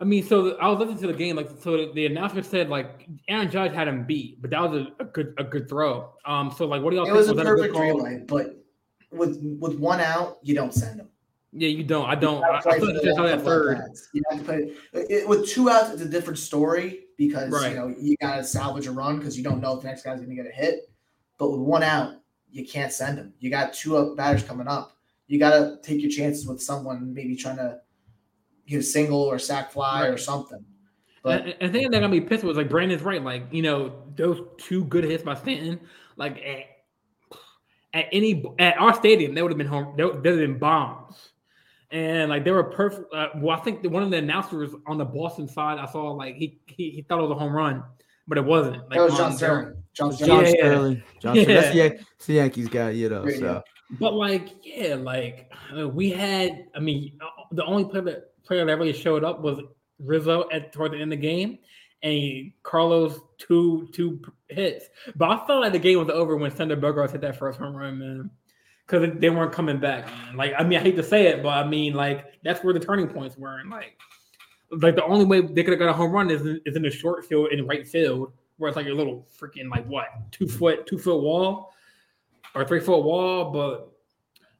I mean so I was listening to the game like so the announcement said like Aaron Judge had him beat but that was a, a good a good throw um so like what do y'all It think was a that perfect call? relay, but with with one out, you don't send them. Yeah you don't I don't I, gotta I feel like the you should have that third. You have to play it, with two outs. It's a different story because Right. you know you got to salvage a run because you don't know if the next guy's going to get a hit. But with one out, you can't send them. You got two up batters coming up. You got to take your chances with someone maybe trying to get a single or sack fly or something. But and, and the thing that got me pissed was like Brandon's right. Like you know those two good hits by Stanton. Like at, at any at our stadium, they would have been home. They would have been bombs. And like they were perfect. Uh, well, I think one of the announcers on the Boston side, I saw like he he, he thought it was a home run, but it wasn't. Like that was John Sterling. John John Sterling. Yeah, yeah. Sterling. John Sterling. That's the, Yeah. Yan- the Yankees guy, you know. Radio. So But like, yeah, like uh, we had. I mean, uh, the only player that player that really showed up was Rizzo at toward the end of the game, and Carlos two two hits. But I felt like the game was over when Xander Bogaerts hit that first home run, man. Because they weren't coming back. Man. Like, I mean, I hate to say it, but I mean, like that's where the turning points were. And like, like the only way they could have got a home run is in, is in the short field in right field, where it's like a little freaking like what two foot two foot wall or three foot wall, but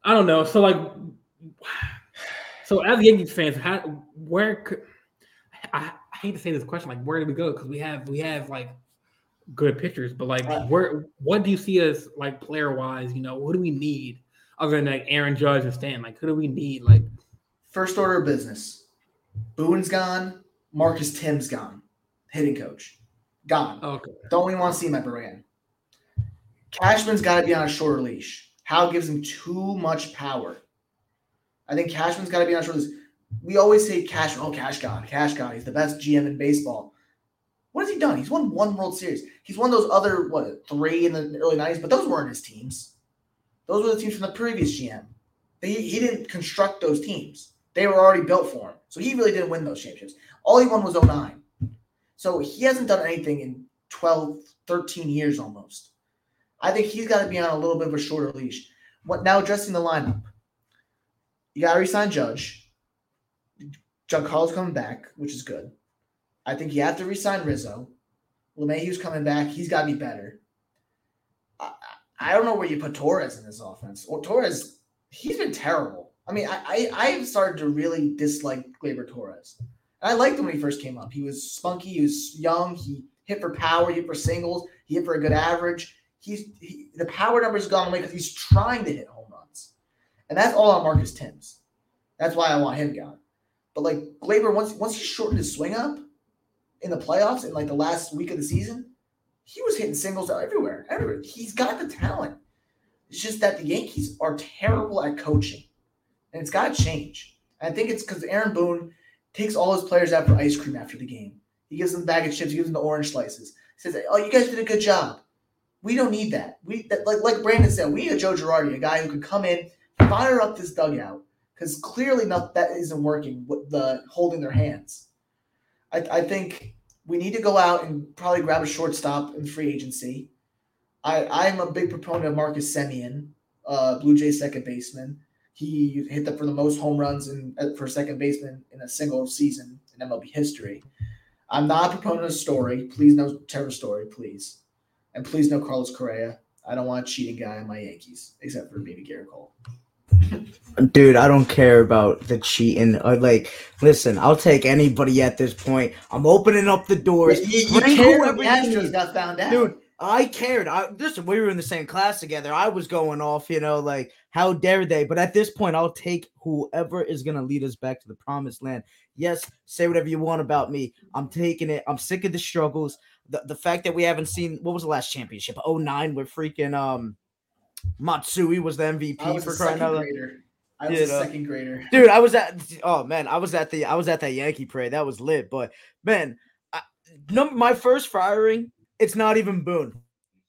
I don't know. So like, so as Yankees fans, how where could I, I hate to say this question, like where do we go? Because we have we have like good pitchers, but like where what do you see us like player wise? You know, what do we need other than like Aaron Judge and Stan? Like who do we need? Like First order of business. Boone's gone. Marcus Thames gone. Hitting coach. Gone. okay, Don't even want to see him ever again. Cashman's got to be on a shorter leash. Howe gives him too much power. I think Cashman's got to be on a shorter leash. We always say Cashman, oh, Cash God, Cash God. He's the best GM in baseball. What has he done? He's won one World Series. He's won those other what three in the early '90s, but those weren't his teams. Those were the teams from the previous GM. He, he didn't construct those teams. They were already built for him. So he really didn't win those championships. All he won was 09. So he hasn't done anything in 12, 13 years almost. I think he's got to be on a little bit of a shorter leash. What now addressing the lineup? You got to resign Judge. Giancarlo's coming back, which is good. I think you have to resign Rizzo. LeMahieu's coming back. He's got to be better. I, I don't know where you put Torres in this offense. Or Torres, he's been terrible. I mean, I, I I've started to really dislike Gleyber Torres. I liked him when he first came up. He was spunky. He was young. He hit for power. He hit for singles. He hit for a good average. He's he, the power numbers have gone away because he's trying to hit home runs, and that's all on Marcus Thames. That's why I want him gone. But like Gleyber, once once he shortened his swing up in the playoffs in like the last week of the season, he was hitting singles everywhere. Everywhere. He's got the talent. It's just that the Yankees are terrible at coaching, and it's got to change. I think it's because Aaron Boone takes all his players out for ice cream after the game. He gives them the bag of chips. He gives them the orange slices. He says, "Oh, you guys did a good job." We don't need that. We that, like like Brandon said, we need a Joe Girardi, a guy who can come in, fire up this dugout because clearly not that isn't working. With the holding their hands, I, I think we need to go out and probably grab a shortstop in free agency. I I'm a big proponent of Marcus Semien, uh, Blue Jay second baseman. He hit the, for the most home runs in, for second baseman in a single season in MLB history. I'm not a proponent of Story. Please no Trevor Story, please. And please no Carlos Correa. I don't want a cheating guy on my Yankees, except for maybe Gerrit Cole. Dude, I don't care about the cheating. Or like, listen, I'll take anybody at this point. I'm opening up the doors. You, you Bring cared whoever the Astros got found out. Dude, I cared. I listen, we were in the same class together. I was going off, you know, like how dare they? But at this point, I'll take whoever is gonna lead us back to the promised land. Yes, say whatever you want about me. I'm taking it. I'm sick of the struggles. The the fact that we haven't seen what was the last championship? 09 with freaking um Matsui was the MVP was for crying out loud. I was You a know. second grader. Dude, I was at oh man, I was at the I was at that Yankee parade. That was lit. But man, I, number my first firing, it's not even Boone.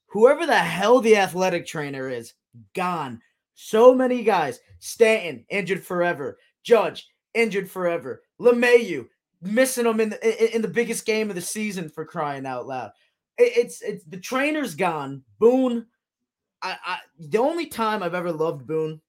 Whoever the hell the athletic trainer is, gone. So many guys. Stanton injured forever. Judge injured forever. LeMahieu missing him in the in, the biggest game of the season for crying out loud. It's it's the trainer's gone. Boone. I, I the only time I've ever loved Boone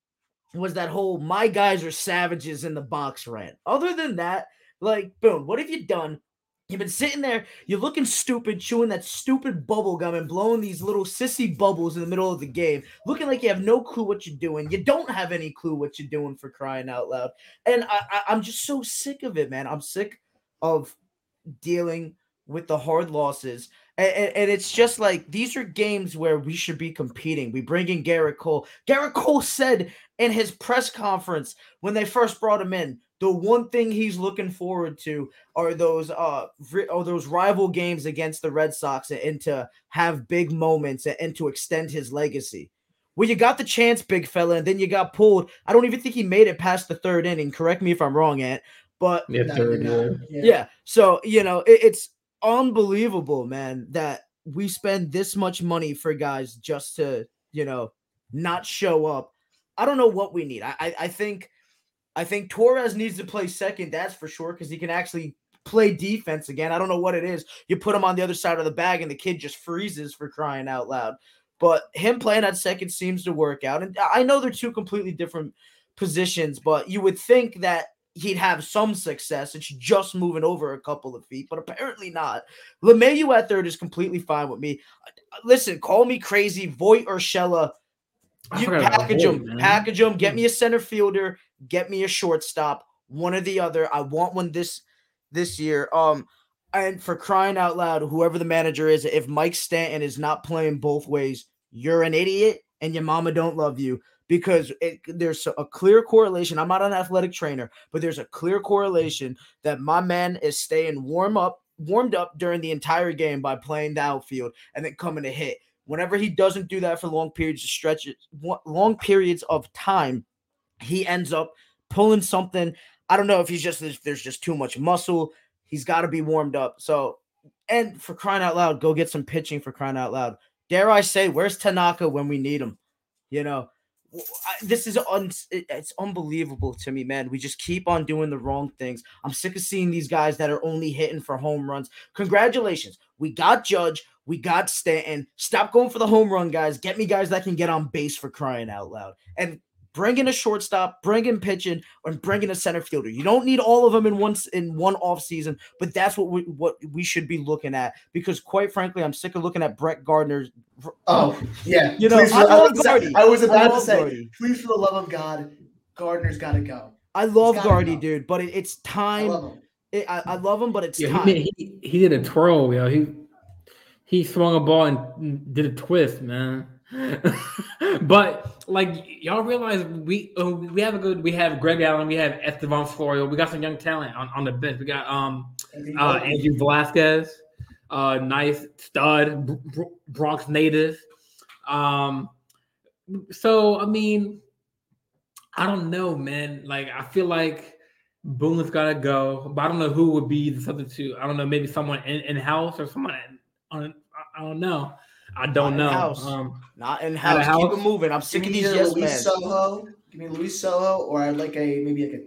was that whole my guys are savages in the box rant. Other than that, like Boone, what have you done? You've been sitting there, you're looking stupid, chewing that stupid bubble gum and blowing these little sissy bubbles in the middle of the game, looking like you have no clue what you're doing. You don't have any clue what you're doing for crying out loud. And I, I, I'm just so sick of it, man. I'm sick of dealing with the hard losses. And, and, and it's just like these are games where we should be competing. We bring in Gerrit Cole. Gerrit Cole said in his press conference when they first brought him in, the one thing he's looking forward to are those uh ri- are those rival games against the Red Sox and, and to have big moments and, and to extend his legacy. Well, you got the chance, big fella, and then you got pulled. I don't even think he made it past the third inning. Correct me if I'm wrong, Ant. But Yeah, third, yeah. yeah. So, you know, it, it's unbelievable, man, that we spend this much money for guys just to, you know, not show up. I don't know what we need. I I, I think I think Torres needs to play second, that's for sure, because he can actually play defense again. I don't know what it is. You put him on the other side of the bag and the kid just freezes for crying out loud. But him playing at second seems to work out. And I know they're two completely different positions, but you would think that he'd have some success. It's just moving over a couple of feet, but apparently not. LeMahieu at third is completely fine with me. Listen, call me crazy, Voit or Shella. You package them, package them. Get me a center fielder, get me a shortstop, one or the other. I want one this this year. Um, and for crying out loud, whoever the manager is, if Mike Stanton is not playing both ways, you're an idiot, and your mama don't love you because it, there's a clear correlation. I'm not an athletic trainer, but there's a clear correlation that my man is staying warm up, warmed up during the entire game by playing the outfield and then coming to hit. Whenever he doesn't do that for long periods of stretches, long periods of time, he ends up pulling something. I don't know if he's just if there's just too much muscle. He's got to be warmed up. So and for crying out loud, go get some pitching for crying out loud. Dare I say, where's Tanaka when we need him? You know, this is un, it's unbelievable to me, man. We just keep on doing the wrong things. I'm sick of seeing these guys that are only hitting for home runs. Congratulations. We got Judge, we got Stanton. Stop going for the home run, guys. Get me guys that can get on base for crying out loud. And bring in a shortstop, bring in pitching, and bring in a center fielder. You don't need all of them in one in one off season, but that's what we what we should be looking at. Because quite frankly, I'm sick of looking at Brett Gardner's. Oh yeah, you know I, I, love Gardy. I was about I to say, Gardy. please for the love of God, Gardner's got to go. I love Gardy, go. dude, but it, it's time. I love him. It, I, I, love him, but it's yeah, time. He, he, he did a twirl, yo. He he swung a ball and did a twist, man. but like y'all realize we uh, we have a good we have Greg Allen, we have Estevan Florial, we got some young talent on, on the bench. We got um uh, Andrew Velazquez, uh nice stud Bronx native. Um so I mean I don't know, man. Like I feel like Boone's gotta go, but I don't know who would be the substitute. I don't know, maybe someone in, in house or someone on I don't know. I don't not know. House. Um, not in house. Keep it moving. I'm sick of these yes Luis men. Sojo. Give me Luis Sojo, or I'd like a maybe like a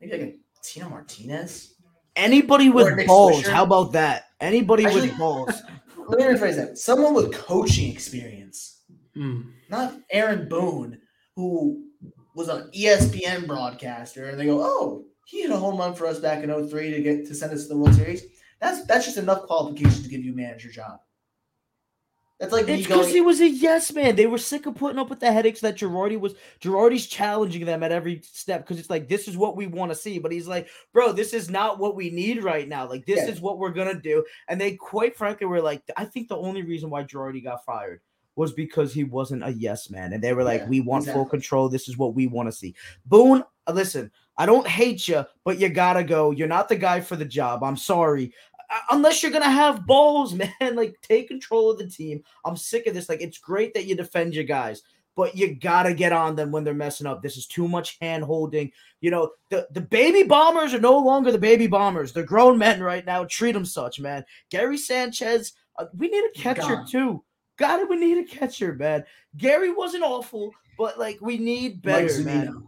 maybe like a Tino Martinez. Anybody with balls. How about that? Anybody Actually, with balls. Let me rephrase that. Someone with coaching experience. Mm. Not Aaron Boone, who was an ESPN broadcaster, and they go, "Oh, he hit a home run for us back in 03 to get to send us to the World Series." That's that's just enough qualification to give you a manager job. That's like it's because he was a yes man. They were sick of putting up with the headaches that Girardi was. Girardi's challenging them at every step because it's like this is what we want to see, but he's like, bro, this is not what we need right now. Like this yeah. is what we're gonna do. And they quite frankly were like, I think the only reason why Girardi got fired was because he wasn't a yes man, and they were like, yeah, we want exactly. full control. This is what we want to see. Boone, listen, I don't hate you, but you gotta go. You're not the guy for the job. I'm sorry unless you're gonna have balls, man. Like take control of the team. I'm sick of this. Like it's great that you defend your guys, but you gotta get on them when they're messing up. This is too much hand holding. You know, the, the baby bombers are no longer the baby bombers. They're grown men right now. Treat them such, man. Gary Sanchez, uh, we need a catcher too. Got it. We need a catcher, man. Gary wasn't awful, but like we need better, man.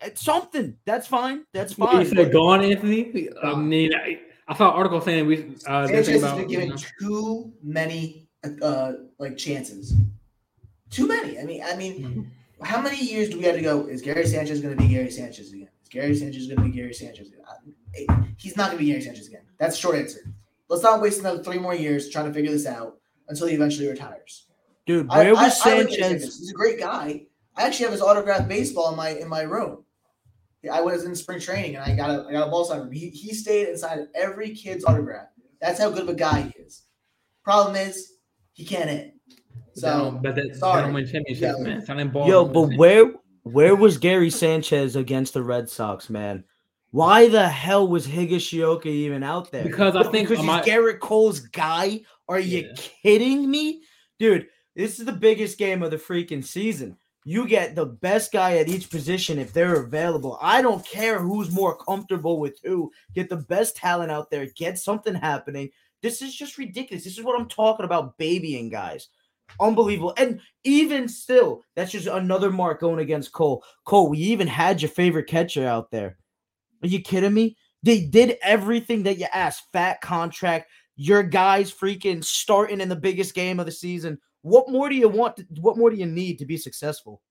It's something. That's fine. That's fine. You said gone, Anthony. I mean, I, I saw an article saying we. Uh, Sanchez has been given too many uh, like chances. Too many. I mean, I mean, mm-hmm. how many years do we have to go? Is Gary Sanchez going to be Gary Sanchez again? Is Gary Sanchez going to be Gary Sanchez? Again? He's not going to be Gary Sanchez again. That's the short answer. Let's not waste another three more years trying to figure this out until he eventually retires. Dude, where I, was I, Sanchez? I He's a great guy. I actually have his autographed baseball in my in my room. I was in spring training and I got a I got a ball sign. He he stayed inside every kid's autograph. That's how good of a guy he is. Problem is, he can't hit. So, but that, sorry. don't win championships, yeah. man. Selling ball. Yo, but where where was Gary Sanchez against the Red Sox, man? Why the hell was Higashioka even out there? Because I think because he's I, Gerrit Cole's guy. Are you yeah. kidding me, dude? This is the biggest game of the freaking season. You get the best guy at each position if they're available. I don't care who's more comfortable with who. Get the best talent out there. Get something happening. This is just ridiculous. This is what I'm talking about babying guys. Unbelievable. And even still, that's just another mark going against Cole. Cole, we even had your favorite catcher out there. Are you kidding me? They did everything that you asked. Fat contract. Your guys freaking starting in the biggest game of the season. What more do you want? To, what more do you need to be successful?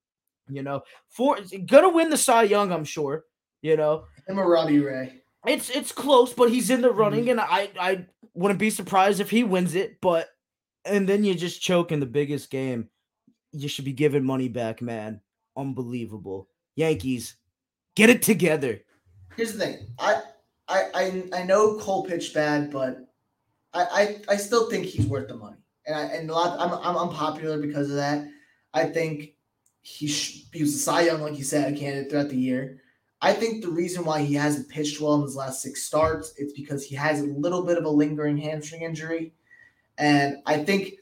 You know, for gonna win the Cy Young, I'm sure. You know, I'm a Robbie Ray. It's it's close, but he's in the running, mm-hmm. and I I wouldn't be surprised if he wins it. But and then you just choke in the biggest game. You should be giving money back, man. Unbelievable. Yankees, get it together. Here's the thing. I I I, I know Cole pitched bad, but I, I I still think he's worth the money and I, and a lot. I'm I'm unpopular because of that. I think he sh- he was a Cy Young, like you said, a candidate throughout the year. I think the reason why he hasn't pitched well in his last six starts it's because he has a little bit of a lingering hamstring injury, and I think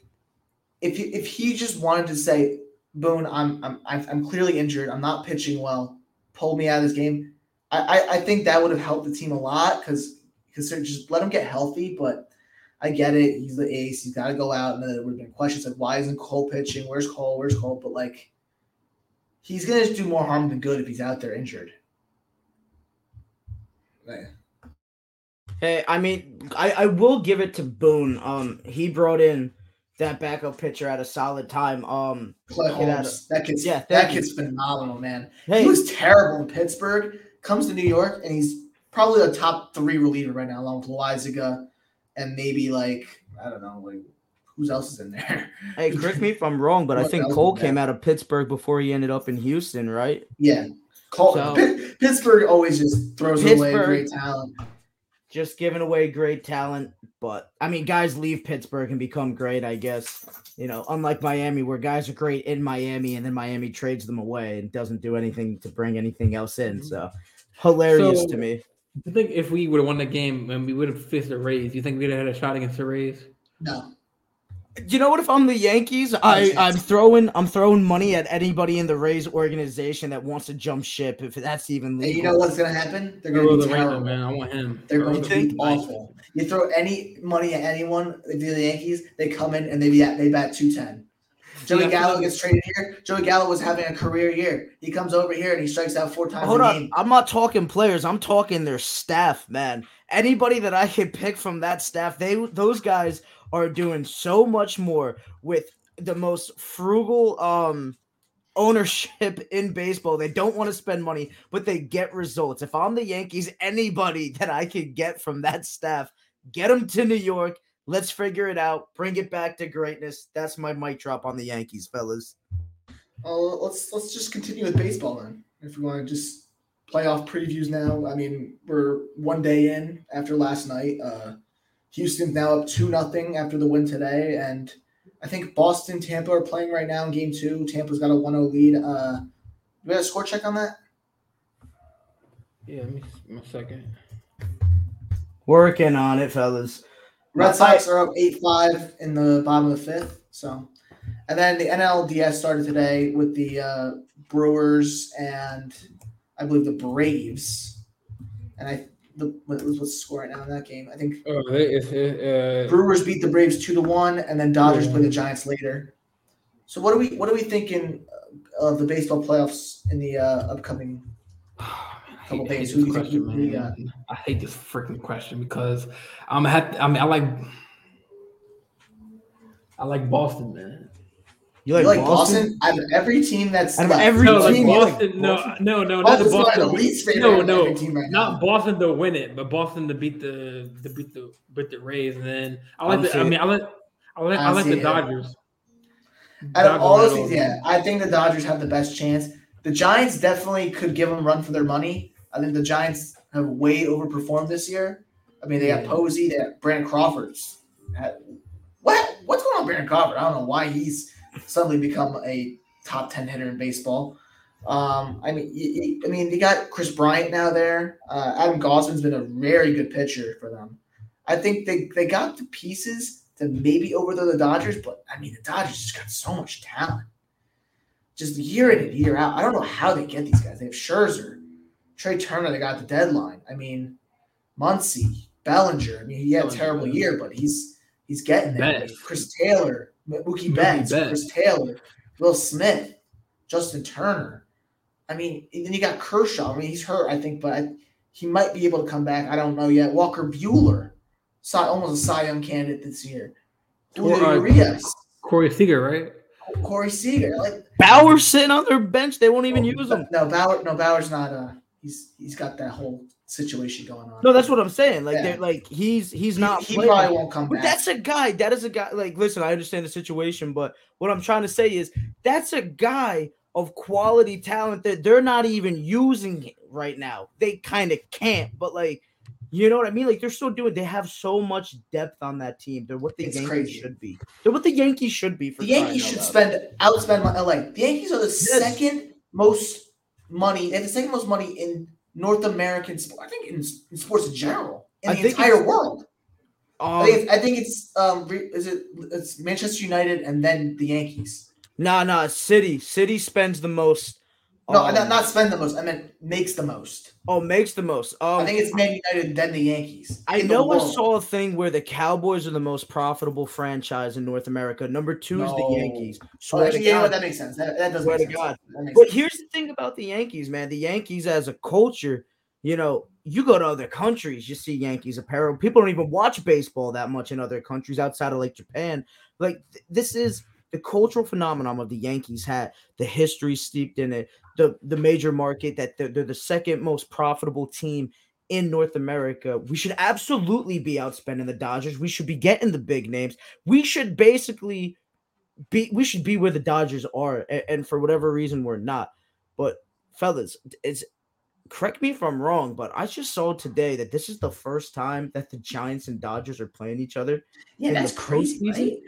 if he, if he just wanted to say, "Boone, I'm I'm I'm clearly injured. I'm not pitching well. Pull me out of this game," I I, I think that would have helped the team a lot because because just let him get healthy, but I get it. He's the ace. He's got to go out. And then there would have been questions like, why isn't Cole pitching? Where's Cole? Where's Cole? But like, he's gonna do more harm than good if he's out there injured. Yeah. Hey, I mean, I, I will give it to Boone. Um, he brought in that backup pitcher at a solid time. Um, Clay Get out Holmes, that kid's Yeah, that you. kid's phenomenal, man. hey, He was terrible in Pittsburgh. Comes to New York, and he's probably a top three reliever right now, along with Loaisiga, and maybe like I don't know, like who's else is in there? hey, correct me if I'm wrong, but I think Cole came out of Pittsburgh before he ended up in Houston, right? Yeah, Cole, So- Pitt- Pittsburgh always just throws away great talent. Just giving away great talent, but I mean, guys leave Pittsburgh and become great, I guess. You know, unlike Miami, where guys are great in Miami and then Miami trades them away and doesn't do anything to bring anything else in. Mm-hmm. So hilarious So- to me. I think if we would have won the game and we would have faced the Rays, you think we'd have had a shot against the Rays? No, You know what? If I'm the Yankees, I, I'm throwing I'm throwing money at anybody in the Rays organization that wants to jump ship if that's even legal. and you know what's gonna happen? They're gonna the be Ranger, terrible. man. I want him. They're Throw going the to be think? awful. You throw any money at anyone, if you're the Yankees, they come in and they be at, they bat two ten. Joey Gallo gets traded here. Joey Gallo was having a career year. He comes over here and he strikes out four times Hold a on, game. I'm not talking players. I'm talking their staff, man. Anybody that I could pick from that staff, they those guys are doing so much more with the most frugal um ownership in baseball. They don't want to spend money, but they get results. If I'm the Yankees, anybody that I could get from that staff, get them to New York. Let's figure it out. Bring it back to greatness. That's my mic drop on the Yankees, fellas. Oh, let's let's just continue with baseball then. If we want to just playoff previews now. I mean, we're one day in after last night. Uh, Houston's now up two nothing after the win today, and I think Boston, Tampa are playing right now in Game Two. Tampa's got a 1-0 lead. Uh, do we have a score check on that? Yeah, let me second Working on it, fellas. Red Sox are up eight five in the bottom of the fifth. So, and then the NLDS started today with the uh, Brewers and I believe the Braves. And I the what was what's the score right now in that game? I think Oh, uh, Brewers beat the Braves two to one, and then Dodgers Yeah. play the Giants later. So what are we what are we thinking of the baseball playoffs in the uh, upcoming? Man, I Couple hate, I hate this Who do you think question, you- who. I hate this freaking question because I'm have. I mean, I like. I like Boston, man. You You like, like Boston? Boston? Out of every team that's Out of left, every No, like team, you like Boston. No, Boston? no, no, not the Boston's my Boston. least favorite No, no, team right now. not Boston to win it, but Boston to beat the to beat the beat the Rays, and then I like. I'm The, I mean, I like. I like. I, I like see the it. Dodgers. Out of Dodgers all are those all- things, yeah, I think the Dodgers have the best chance. The Giants definitely could give them run for their money. I think the Giants have way overperformed this year. I mean, they got. Posey, they got Brandon Crawford's. What what's going on, Brandon Crawford? I don't know why he's suddenly become a top ten hitter in baseball. Um, I mean, y- y- I mean, they got Kris Bryant now there. Uh, Adam Gausman's been a very good pitcher for them. I think they, they got the pieces to maybe overthrow the Dodgers, but I mean, the Dodgers just got so much talent. Just year in and year out. I don't know how they get these guys. They have Scherzer, Trea Turner, they got the deadline. I mean, Muncy, Bellinger. I mean, he had a terrible year, but he's he's getting there. Betts. Chris Taylor, Mookie Betts, Betts. Chris Taylor, Will Smith, Justin Turner. I mean, then you got Kershaw. I mean, he's hurt, I think, but I, he might be able to come back. I don't know yet. Walker Buehler, Cy, almost a Cy Young candidate this year. Or, uh, Urias, Corey Seager, right? Corey Seager. Like Bauer's sitting on their bench. They won't even use them. no Bauer. No Bauer's not. Uh, he's he's got that whole situation going on. No, that's what I'm saying. Like Yeah. they're like he's he's not he playing. probably won't come But back. that's a guy. That is a guy. Like, listen, I understand the situation, but what I'm trying to say is that's a guy of quality talent that they're not even using right now. They kind of can't, but like, you know what I mean? Like, they're still doing. They have so much depth on that team. They're what the It's Yankees crazy. should be. They're what the Yankees should be. For the Yankees should spend outspend my LA. The Yankees are the Yes. second most money. They have the second most money in North American sport. I think in, in sports in general in I the entire world. loud. I think Um, it's, I think it's um is it it's Manchester United and then the Yankees. nah, nah. City, City spends the most. No, Um, not, not spend the most. I meant makes the most. Oh, makes the most. Um, I think it's Man United then the Yankees. I know I saw a thing where the Cowboys are the most profitable franchise in North America. Number two is the No. Yankees. Oh, Swear actually, to yeah, you know what, God. that makes sense. That, that does Swear make to sense. God. But sense. here's the thing about the Yankees, man. The Yankees as a culture, you know, you go to other countries, you see Yankees apparel. People don't even watch baseball that much in other countries outside of like Japan. Like th- this is the cultural phenomenon of the Yankees had the history steeped in it, the the major market that they're, they're the second most profitable team in North America. We should absolutely be outspending the Dodgers. We should be getting the big names. We should basically be we should be where the Dodgers are, and, and for whatever reason we're not. But fellas, it's correct me if I'm wrong, but I just saw today that this is the first time that the Giants and Dodgers are playing each other. yeah, that's crazy. Right?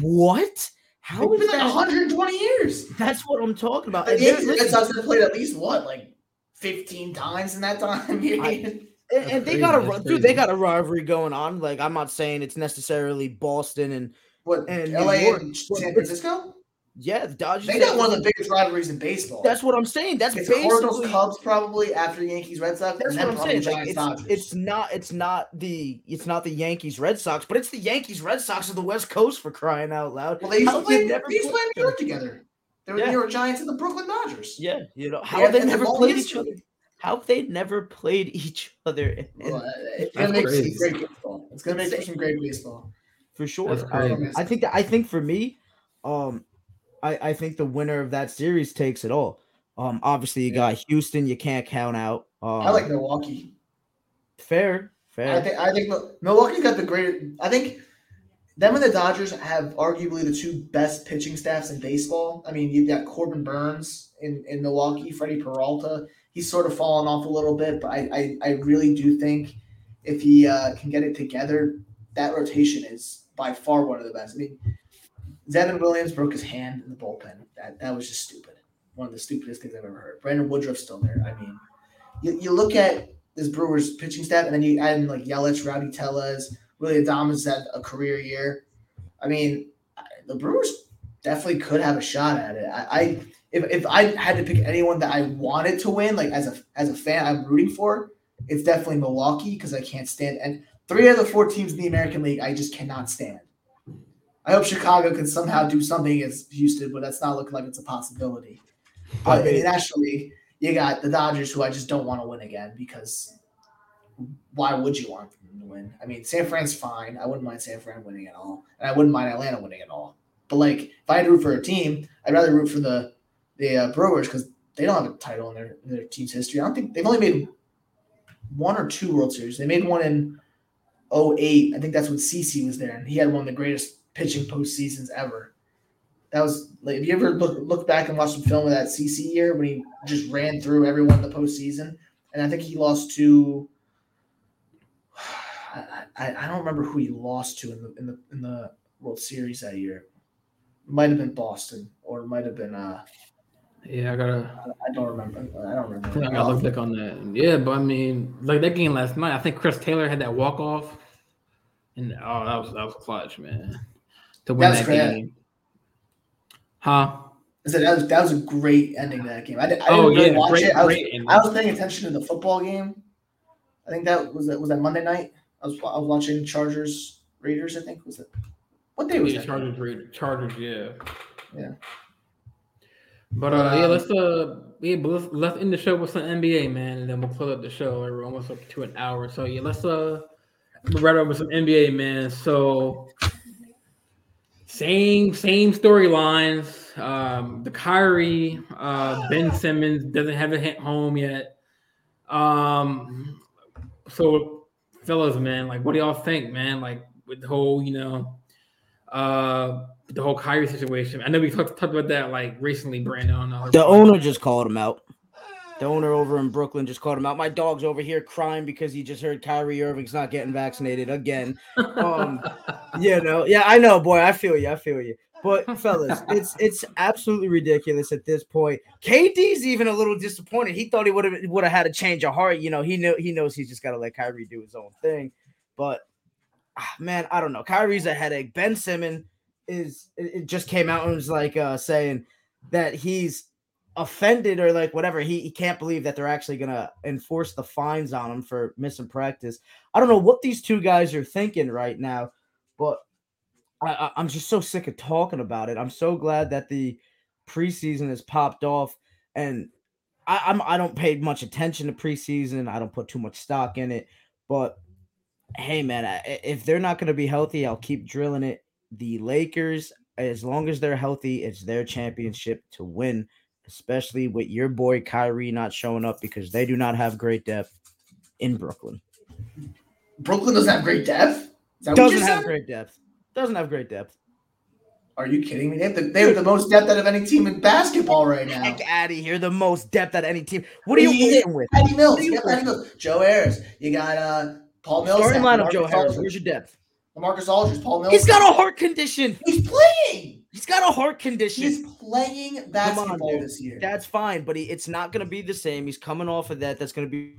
What? How It's is been like 120 years. That's what I'm talking about. The And, there- Yankees and Red listen, Sox have played at least what, like 15 times in that time period. and, and they got a that's ri- dude. They got a rivalry going on. Like I'm not saying it's necessarily Boston and what, and LA York. and San it's- Francisco? Yeah, the Dodgers. They got one of the biggest rivalries in baseball. That's what I'm saying. That's it's Cardinals Cubs probably after the Yankees Red Sox, That's and what I'm saying. Like, it's, it's not it's not the it's not the Yankees Red Sox, but it's the Yankees Red Sox of the West Coast for crying out loud. well, they used to play, never they used to play played in New York together. They were Yeah. the New York Giants and the Brooklyn Dodgers. Yeah, you know how Yeah, they never long played each other. How have they never played each other in- Well, it's gonna make crazy. some great baseball. It's gonna make for some great baseball. for sure. Um. I think that I think for me, um, I I think the winner of that series takes it all. Um, obviously you got Houston, you can't count out. Um, I like Milwaukee. fair, fair. I think I think Milwaukee's got the great. I think them and the Dodgers have arguably the two best pitching staffs in baseball. I mean, you've got Corbin Burnes in, in Milwaukee, Freddie Peralta. He's sort of fallen off a little bit, but I I, I really do think if he uh, can get it together, that rotation is by far one of the best. I mean, Devin Williams broke his hand in the bullpen. That that was just stupid. One of the stupidest things I've ever heard. Brandon Woodruff's still there. I mean, you, you look at this Brewers pitching staff, and then you add in like Yelich, Rowdy Tellez, Willie Adames had a career year. I mean, the Brewers definitely could have a shot at it. I, I if, if I had to pick anyone that I wanted to win, like as a as a fan, I'm rooting for, it's definitely Milwaukee because I can't stand and three of the four teams in the American League I just cannot stand. I hope Chicago can somehow do something against Houston, but that's not looking like it's a possibility. But I mean- internationally, you got the Dodgers, who I just don't want to win again because why would you want them to win? I mean, San Fran's fine. I wouldn't mind San Fran winning at all, and I wouldn't mind Atlanta winning at all. But like, if I had to root for a team, I'd rather root for the the uh, Brewers because they don't have a title in their in their team's history. I don't think they've only made one or two World Series. They made one in 08. I think that's when CC was there, and he had one of the greatest pitching postseasons ever. That was like, if you ever look look back and watch some film of that CC year when he just ran through everyone in the postseason, and I think he lost to. I, I, I don't remember who he lost to in the in the in the World Series that year. Might have been Boston, or might have been. Uh, Yeah, I gotta. I don't remember. I don't remember. I gotta look back on that. Yeah, but I mean, like that game last night, I think Chris Taylor had that walk off, and oh, that was that was clutch, man. To win that great. game, huh? I said that was that was a great ending to that game. I, did, I didn't Oh really yeah, watch great, it. I was. I was paying attention to the football game. I think that was that was that Monday night. I was I was watching Chargers Raiders. I think was it. What day was Yeah, that? Chargers, Raiders, Chargers, yeah, Yeah. But uh, yeah, let's uh, yeah, but let's let's end the show with some NBA, man, and then we'll close up the show. We're almost up to an hour, so yeah, let's uh, right over some NBA, man. So same same storylines. Um, the Kyrie, uh, Ben Simmons doesn't have a hit home yet. Um, so fellas, man, like, what do y'all think, man? Like with the whole, you know, uh, the whole Kyrie situation. I know we talked, talked about that like recently, Brandon. On The owner just called him out. The owner over in Brooklyn just called him out. My dog's over here crying because he just heard Kyrie Irving's not getting vaccinated again. Um, you know, yeah, I know, boy. I feel you. I feel you. But fellas, it's it's absolutely ridiculous at this point. KD's even a little disappointed. He thought he would have would have had a change of heart. You know, he knew he knows he's just got to let Kyrie do his own thing. But ah, man, I don't know. Kyrie's a headache. Ben Simmons is it, it just came out and was like uh saying that he's offended or like whatever. He, he can't believe that they're actually gonna enforce the fines on him for missing practice. I don't know what these two guys are thinking right now, but I, I'm just so sick of talking about it. I'm so glad that the preseason has popped off, and I, I'm I don't pay much attention to preseason. I don't put too much stock in it, but hey, man, I, if they're not going to be healthy, I'll keep drilling it. The Lakers, as long as they're healthy, it's their championship to win, especially with your boy Kyrie not showing up because they do not have great depth in Brooklyn. Brooklyn doesn't have great depth. Is that what Doesn't have great depth. Doesn't have great depth. Are you kidding me? They have, the, they have the most depth out of any team in basketball right now. Heck out of here. The most depth at any team. What are you Yeah. with? Patty Mills, you got Patty Mills, Joe Harris, you got uh Paul Mills, Starting lineup, Joe Harris. Where's your depth? Marcus Aldridge, Paul Mills. He's got a heart condition. He's playing. He's got a heart condition. He's playing basketball dude. this year. That's fine, but he, it's not going to be the same. He's coming off of that. That's going to be.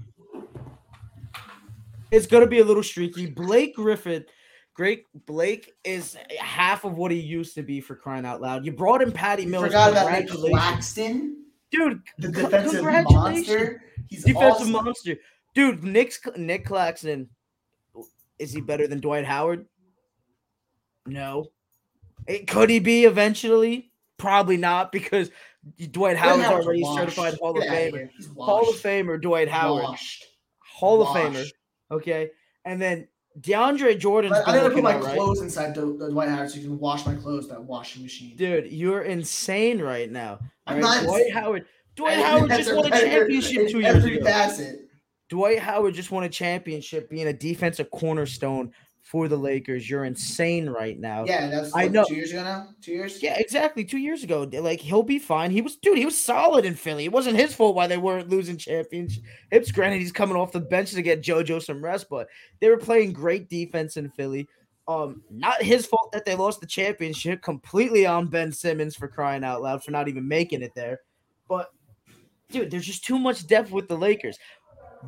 It's going to be a little streaky. Blake Griffin, great. Blake is half of what he used to be for crying out loud. You brought in Patty You Mills. forgot about Nick Claxton, dude. the c- defensive monster. He's Defensive awesome. monster, dude. Nick's Nick Claxton. Is he better than Dwight Howard? No. It, could he be eventually? Probably not because Dwight Howard's Howard's already washed. certified Hall of Famer. Hall of. Famer Dwight Howard. Washed. Hall of Famer. Okay. And then DeAndre been I'm gonna put my right. clothes inside the, the Dwight Howard so you can wash my clothes that washing machine. Dude, you're insane right now. I'm right? not Dwight. Howard. Dwight Howard just won a championship two years every ago. facet. Dwight Howard just won a championship being a defensive cornerstone for the Lakers. You're insane right now. Yeah, that's I what, know. two years ago now. Two years. Yeah, exactly. Two years ago, like he'll be fine. He was, dude. He was solid in Philly. It wasn't his fault why they weren't losing championships. Granted, he's coming off the bench to get JoJo some rest, but they were playing great defense in Philly. Um, not his fault that they lost the championship. Completely on Ben Simmons for crying out loud for not even making it there. But dude, there's just too much depth with the Lakers.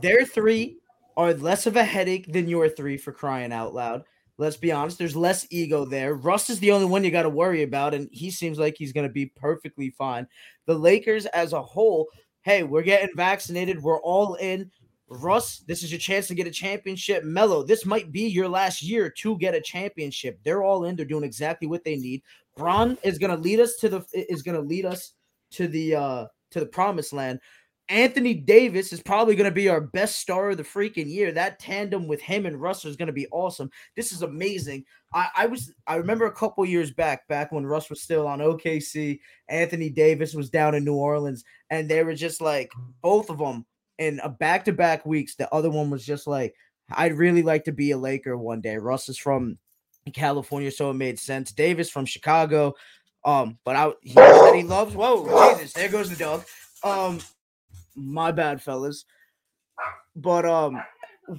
Their three are less of a headache than your three for crying out loud. Let's be honest, there's less ego there. Russ is the only one you got to worry about, and he seems like he's going to be perfectly fine. The Lakers as a whole, hey, we're getting vaccinated. We're all in. Russ, this is your chance to get a championship. Mello, this might be your last year to get a championship. They're all in. They're doing exactly what they need. Bron is going to lead us to the is going to lead us to the uh to the promised land. Anthony Davis is probably going to be our best star of the freaking year. That tandem with him and Russ is going to be awesome. This is amazing. I, I was I remember a couple years back, back when Russ was still on OKC, Anthony Davis was down in New Orleans, and they were just like both of them in a back-to-back weeks. The other one was just like, I'd really like to be a Laker one day. Russ is from California, so it made sense. Davis from Chicago. Um, but I he said he loves whoa, Jesus, there goes the dog. Um, my bad, fellas. But um,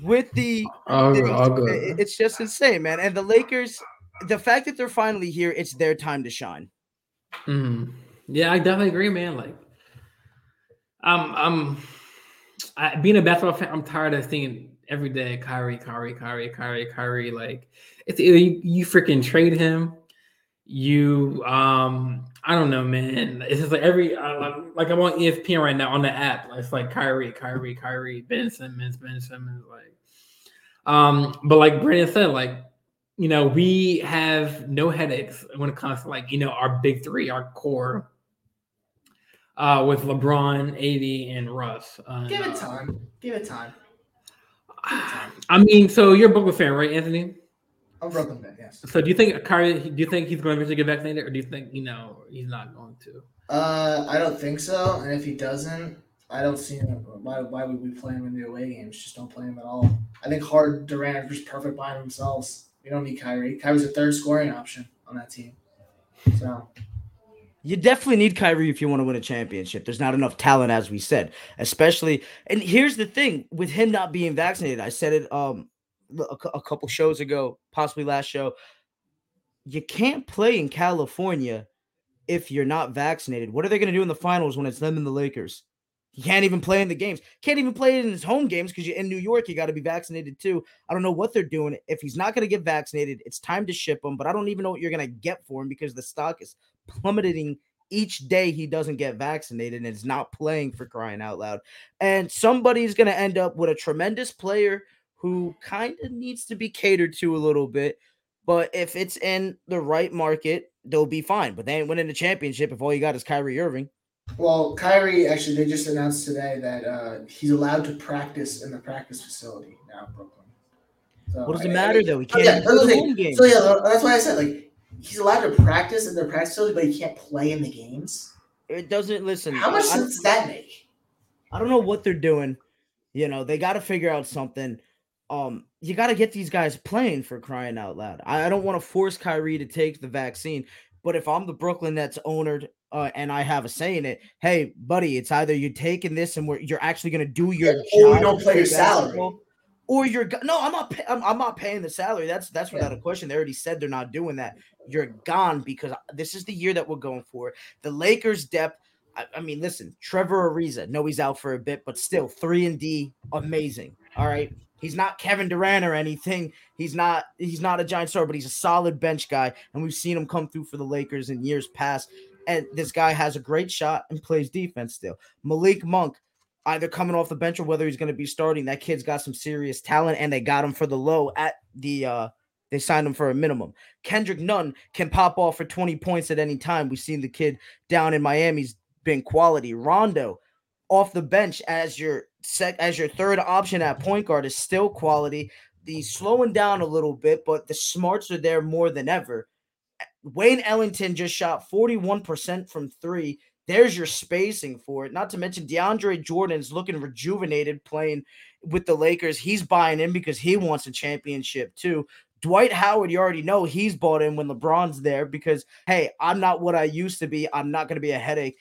with the All good, it's, all it- good. it's just insane, man. And the Lakers, the fact that they're finally here, it's their time to shine. Mhm. Yeah, I definitely agree, man. Like, I'm, I'm, I, being a basketball fan, I'm tired of seeing every day Kyrie, Kyrie, Kyrie, Kyrie, Kyrie. Like, it's either you, you freaking trade him, you, um, I don't know, man. It's just like every, uh, like, I'm on ESPN right now on the app. It's like Kyrie, Kyrie, Kyrie, Ben Simmons, Ben Simmons, like, um, but like Brandon said, like you know, we have no headaches when it comes to like, you know, our big three, our core, uh, with LeBron, AD, and Russ. Uh, Give it time. Give it time. I mean, so you're a Brooklyn fan, right, Anthony? I'm Brooklyn fan. Yes. So do you think Kyrie? Do you think he's going to eventually get vaccinated, or do you think you know he's not going to? Uh, I don't think so. And if he doesn't, I don't see him. Why, why would we play him in the away games? Just don't play him at all. I think Hard Durant are just perfect by themselves. We don't need Kyrie. Kyrie's a third scoring option on that team. So You definitely need Kyrie if you want to win a championship. There's not enough talent, as we said, especially. And here's the thing: with him not being vaccinated, I said it um a, a couple shows ago, possibly last show. You can't play in California if you're not vaccinated. What are they going to do in the finals when it's them and the Lakers? He can't even play in the games. Can't even play in his home games because you're in New York. You got to be vaccinated too. I don't know what they're doing. If he's not going to get vaccinated, it's time to ship him. But I don't even know what you're going to get for him because the stock is plummeting each day he doesn't get vaccinated and is not playing for crying out loud. And somebody's going to end up with a tremendous player who kind of needs to be catered to a little bit. But if it's in the right market, they'll be fine. But they ain't winning the championship if all you got is Kyrie Irving. Well, Kyrie actually, they just announced today that uh, he's allowed to practice in the practice facility now in Brooklyn. So, what does it matter I, though? He can't. Yeah, so, so yeah, that's why I said like he's allowed to practice in the practice facility, but he can't play in the games. It doesn't listen. How much sense does that make? I don't know what they're doing. You know, they got to figure out something. Um, you got to get these guys playing for crying out loud. I, I don't want to force Kyrie to take the vaccine, but if I'm the Brooklyn Nets owner uh, and I have a say in it, hey, buddy, it's either you're taking this and we're, you're actually going to do your yeah, or you don't play your salary or you're no, I'm not. I'm, I'm, not paying the salary. That's that's without yeah. a question. They already said they're not doing that. You're gone because this is the year that we're going for. The Lakers' depth. I, I mean, listen, Trevor Ariza. No, he's out for a bit, but still three and D, amazing. All right, he's not Kevin Durant or anything. He's not. He's not a giant star, but he's a solid bench guy, and we've seen him come through for the Lakers in years past. And this guy has a great shot and plays defense still. Malik Monk either coming off the bench or whether he's going to be starting. That kid's got some serious talent, and they got him for the low at the. uh They signed him for a minimum. Kendrick Nunn can pop off for 20 points at any time. We've seen the kid down in Miami's been quality. Rondo off the bench as your sec as your third option at point guard is still quality. He's slowing down a little bit, but the smarts are there more than ever. Wayne Ellington just shot 41% from three there's your spacing for it. Not to mention DeAndre Jordan's looking rejuvenated playing with the Lakers. He's buying in because he wants a championship too. Dwight Howard, you already know he's bought in when LeBron's there because, hey, I'm not what I used to be. I'm not going to be a headache.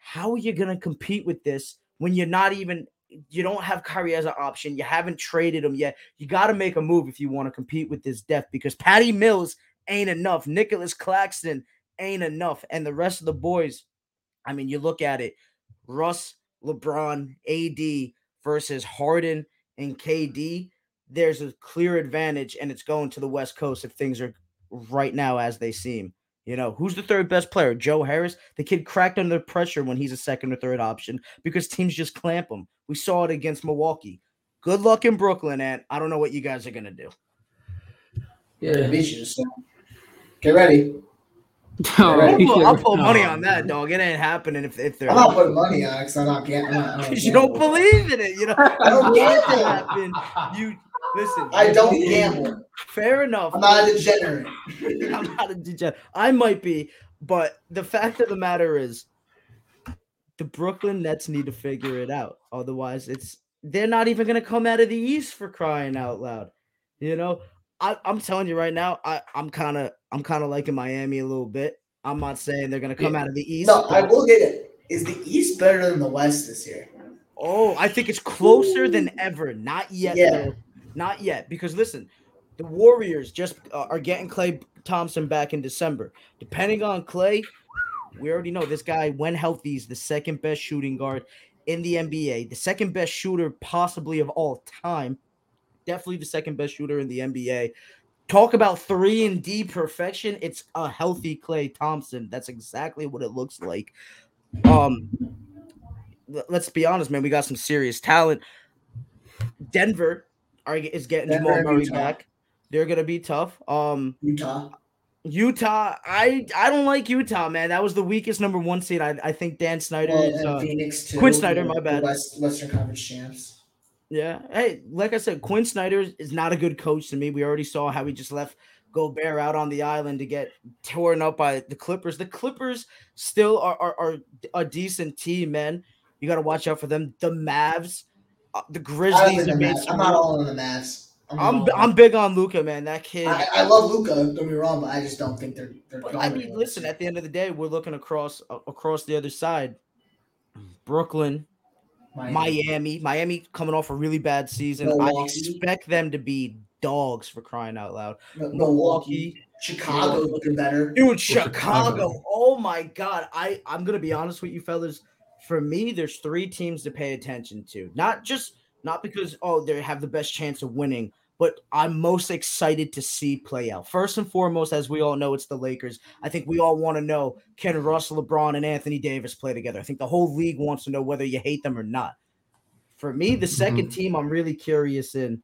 How are you going to compete with this when you're not even, you don't have Kyrie as an option? You haven't traded him yet. You got to make a move if you want to compete with this depth because Patty Mills ain't enough. Nicholas Claxton ain't enough. And the rest of the boys, I mean, you look at it Russ, LeBron, AD versus Harden and KD. There's a clear advantage, and it's going to the West Coast if things are right now as they seem. You know, who's the third best player? Joe Harris. The kid cracked under pressure when he's a second or third option because teams just clamp him. We saw it against Milwaukee. Good luck in Brooklyn, and I don't know what you guys are gonna do. Yeah, get ready. Oh, I'll, put, I'll put oh, money on that, dog. It ain't happening if, if they're. I'm not putting money on it because I'm not gambling. Because you don't believe in it. You know, I don't gamble. Happen. You listen. I don't gamble. Fair enough. I'm not a degenerate. I'm not a degenerate. I might be, but the fact of the matter is, the Brooklyn Nets need to figure it out. Otherwise, it's they're not even going to come out of the East for crying out loud. You know, I, am telling you right now, I, I'm kind of I'm kind of liking Miami a little bit. I'm not saying they're going to come out of the East. No, I will get it. Is the East better than the West this year? Oh, I think it's closer Ooh. than ever. Not yet. Yeah. Though. Not yet. Because listen, the Warriors just uh, are getting Klay Thompson back in December. Depending on Klay, we already know this guy, when healthy, is the second best shooting guard in the NBA, the second best shooter possibly of all time. Definitely the second best shooter in the NBA talk about three and D perfection. It's a healthy Klay Thompson. That's exactly what it looks like. Um, let's be honest, man. We got some serious talent. Denver are, is getting Denver Jamal Murray Utah. back. They're gonna be tough. Um, Utah. Utah, I I don't like Utah, man. That was the weakest number one seed. I, I think Dan Snyder well, is uh, Phoenix too. Quin Snyder, my bad. West, Western Conference champs. Yeah. Hey, like I said, Quin Snyder is not a good coach to me. We already saw how he just left Gobert out on the island to get torn up by the Clippers. The Clippers still are, are, are a decent team, man. You got to watch out for them. The Mavs, the Grizzlies. The Mavs. I'm not all in the Mavs. I'm I'm, I'm big on Luka, man. That kid. I, I love Luka. Don't get me wrong, but I just don't think they're. they're I mean, listen. At the end of the day, we're looking across uh, across the other side. Brooklyn, Miami. Miami. Miami coming off a really bad season. Milwaukee. I expect them to be dogs for crying out loud. Milwaukee. Milwaukee. Chicago looking better. Dude, Chicago. Chicago. Oh my god. I, I'm gonna be honest with you, fellas. For me, there's three teams to pay attention to. Not just not because oh they have the best chance of winning, but I'm most excited to see play out. First and foremost, as we all know, it's the Lakers. I think we all want to know can Russell LeBron and Anthony Davis play together? I think the whole league wants to know whether you hate them or not. For me, the 2nd Mhm. team I'm really curious in,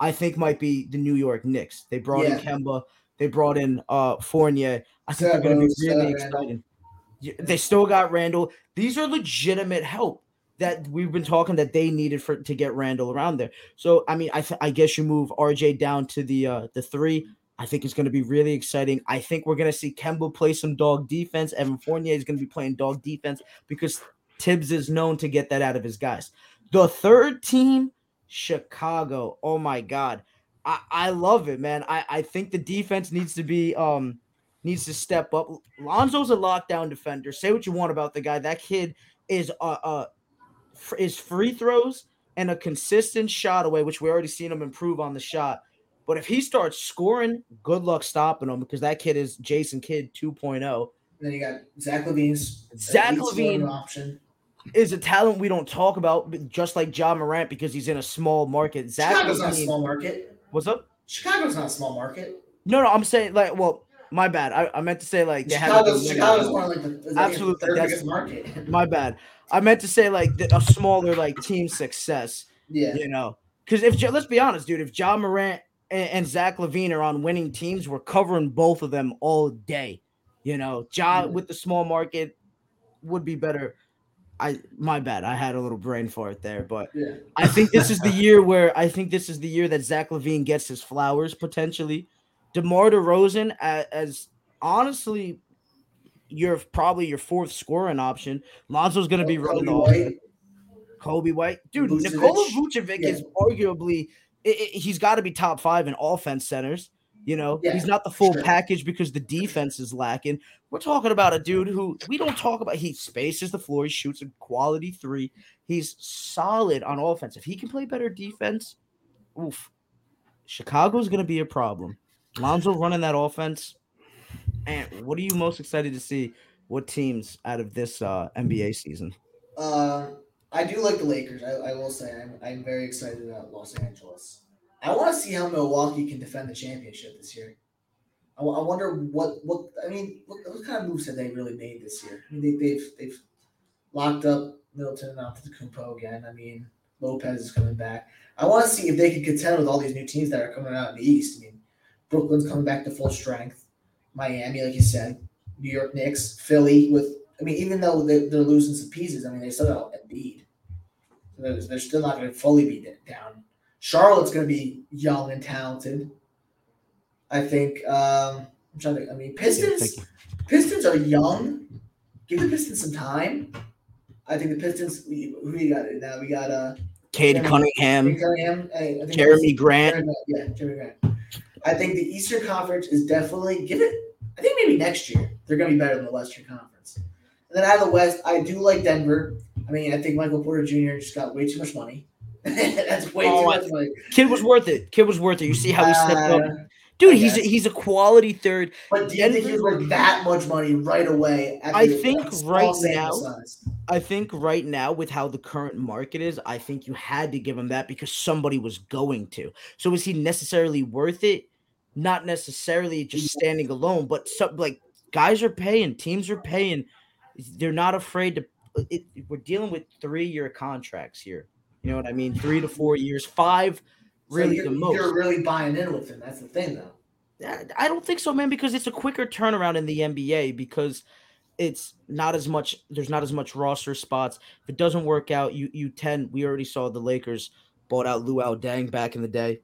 I think might be the New York Knicks. They brought Yeah. in Kemba, they brought in uh Fournier. I think Still they're going to be really exciting. They still got Randle. These are legitimate help that we've been talking that they needed for to get Randle around there. So I mean, I th- I guess you move RJ down to the uh the three. I think it's going to be really exciting. I think we're going to see Kemba play some dog defense. Evan Fournier is going to be playing dog defense because Thibs is known to get that out of his guys. The third team, Chicago. Oh my God. I, I love it, man. I, I think the defense needs to be um needs to step up. Lonzo's a lockdown defender. Say what you want about the guy. That kid is uh uh is free throws and a consistent shot away, which we already seen him improve on the shot. But if he starts scoring, good luck stopping him because that kid is Jason Kidd oh. 2.0. Then you got Zach LaVine's Zach scoring option. Is a talent we don't talk about, just like Ja Morant because he's in a small market. Zach Chicago's not a small market. what's up? Chicago's not a small market. No, no, I'm saying like, well, my bad. I, I meant to say like they have Chicago's, Chicago's one of like the, the that's- biggest market. my bad. I meant to say like the, a smaller like team success. yeah. You know, because if let's be honest, dude, if Ja Morant and, and Zach LaVine are on winning teams, we're covering both of them all day. You know, John Yeah. with the small market would be better. I my bad. I had a little brain fart there, but Yeah. I think this is the year where I think this is the year that Zach LaVine gets his flowers potentially. DeMar DeRozan as, as honestly you're probably your fourth scoring option. Lonzo's going to be running the. White. Coby White, dude. Vucevic. Nikola Vucevic Yeah. is arguably i- i- he's got to be top five in offense centers. You know, Yeah, he's not the full sure. package because the defense is lacking. We're talking about a dude who we don't talk about. He spaces the floor. He shoots a quality three. He's solid on offense. If he can play better defense, oof, Chicago's going to be a problem. Lonzo running that offense. And what are you most excited to see? What teams out of this uh, NBA season? Uh, I do like the Lakers. I, I will say I'm, I'm very excited about Los Angeles. I want to see how Milwaukee can defend the championship this year. I, I wonder what what I mean. What, what kind of moves have they really made this year? I mean, they, they've they've locked up Middleton and Antetokounmpo again. I mean, Lopez is coming back. I want to see if they can contend with all these new teams that are coming out in the East. I mean, Brooklyn's coming back to full strength. Miami, like you said, New York Knicks, Philly with I mean, even though they, they're losing some pieces, I mean, they still got Embiid. So they're, they're still not going to fully be down. Charlotte's going to be young and talented. I think. Um, I'm trying to. I mean, Pistons. you. Pistons are young. Give the Pistons some time. I think the Pistons. We, who we got now? We got uh, Cade Jerami- Cunningham, Cunningham. I, Jerami Grant. Jerami- Yeah, Jerami Grant. I think the Eastern Conference is definitely give it. I think maybe next year they're going to be better than the Western Conference. And then out of the West, I do like Denver. I mean, I think Michael Porter Jr. just got way too much money. That's way Oh, too much money. Kid was worth it. Kid was worth it. You see how he stepped up, Uh, dude. He's a, he's a quality third. but do you think he was worth that much money right away? I think right now- size? I think right now with how the current market is, I think you had to give him that because somebody was going to. So is he necessarily worth it? Not necessarily just mm-hmm. standing alone, but some like guys are paying, teams are paying. They're not afraid to. Uh, it, we're dealing with three-year contracts here. You know what I mean? Three to four mm-hmm. years, five, really you're, the most. You're really buying in with him. That's the thing, though. I I don't think so, man, because it's a quicker turnaround in the NBA because it's not as much there's not as much roster spots. If it doesn't work out, you you tend we already saw the Lakers bought out Luol Deng back in the day.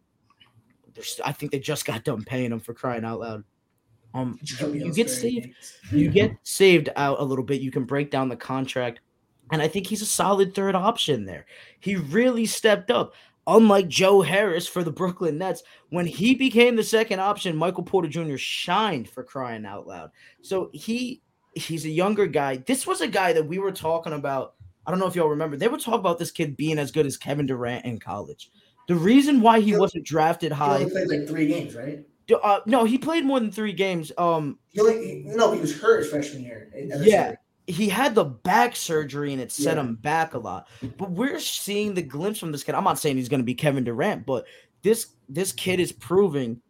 I think they just got done paying him for crying out loud. Um you, you get saved you get saved out a little bit. You can break down the contract. And I think he's a solid third option there. He really stepped up. Unlike Joe Harris for the Brooklyn Nets, when he became the second option, Michael Porter Jr. shined for crying out loud. So he he's a younger guy. This was a guy that we were talking about. I don't know if y'all remember. They were talking about this kid being as good as Kevin Durant in college. The reason why he wasn't drafted He high, only played like three games, right? uh, no, he played more than three games. Um, He only, he, no, he was hurt his freshman year. Yeah. MSU. he had the back surgery and it set Yeah. him back a lot. But we're seeing the glimpse from this kid. I'm not saying he's going to be Kevin Durant, but this this kid is proving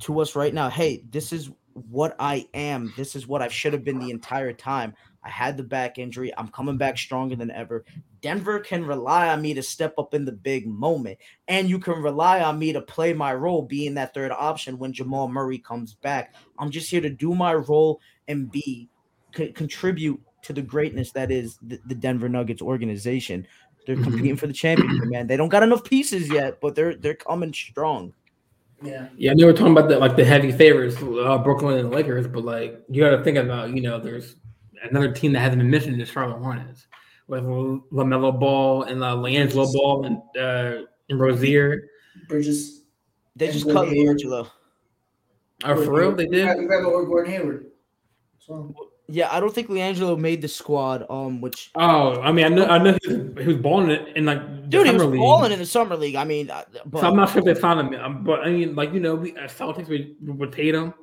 to us right now, hey, this is what I am. This is what I should have been the entire time. I had the back injury. I'm coming back stronger than ever. Denver can rely on me to step up in the big moment. And you can rely on me to play my role, being that third option when Jamal Murray comes back. I'm just here to do my role and be co- contribute to the greatness that is the, the Denver Nuggets organization. They're Mhm. competing for the championship, man. They don't got enough pieces yet, but they're they're coming strong. Yeah. Yeah, I know we're talking about the like the heavy favorites, uh, Brooklyn and the Lakers, but like you got to think about, you know, there's another team that hasn't been mentioned, is Charlotte Hornets, with LaMelo Ball and uh, LiAngelo Ball and uh, and Rozier. Bridges. They just cut Hayward. Angelo. Oh, for real, they did. grab, you grab or Gordon Hayward. So, Yeah, I don't think LiAngelo made the squad. Um, which Oh, I mean, I know, I know he was, he was balling in, in like the dude, he was summer league. balling in the summer league. I mean, uh, but So I'm not sure if they found him, um, but I mean, like you know, we uh, Celtics with, with Tatum.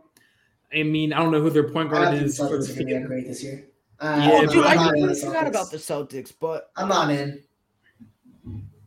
I mean, I don't know who their point guard think is for the Celtics are going to be great this year. Uh, Yeah, oh, I'm, dude, I I'm not in completely forgot about the Celtics, but I'm not in.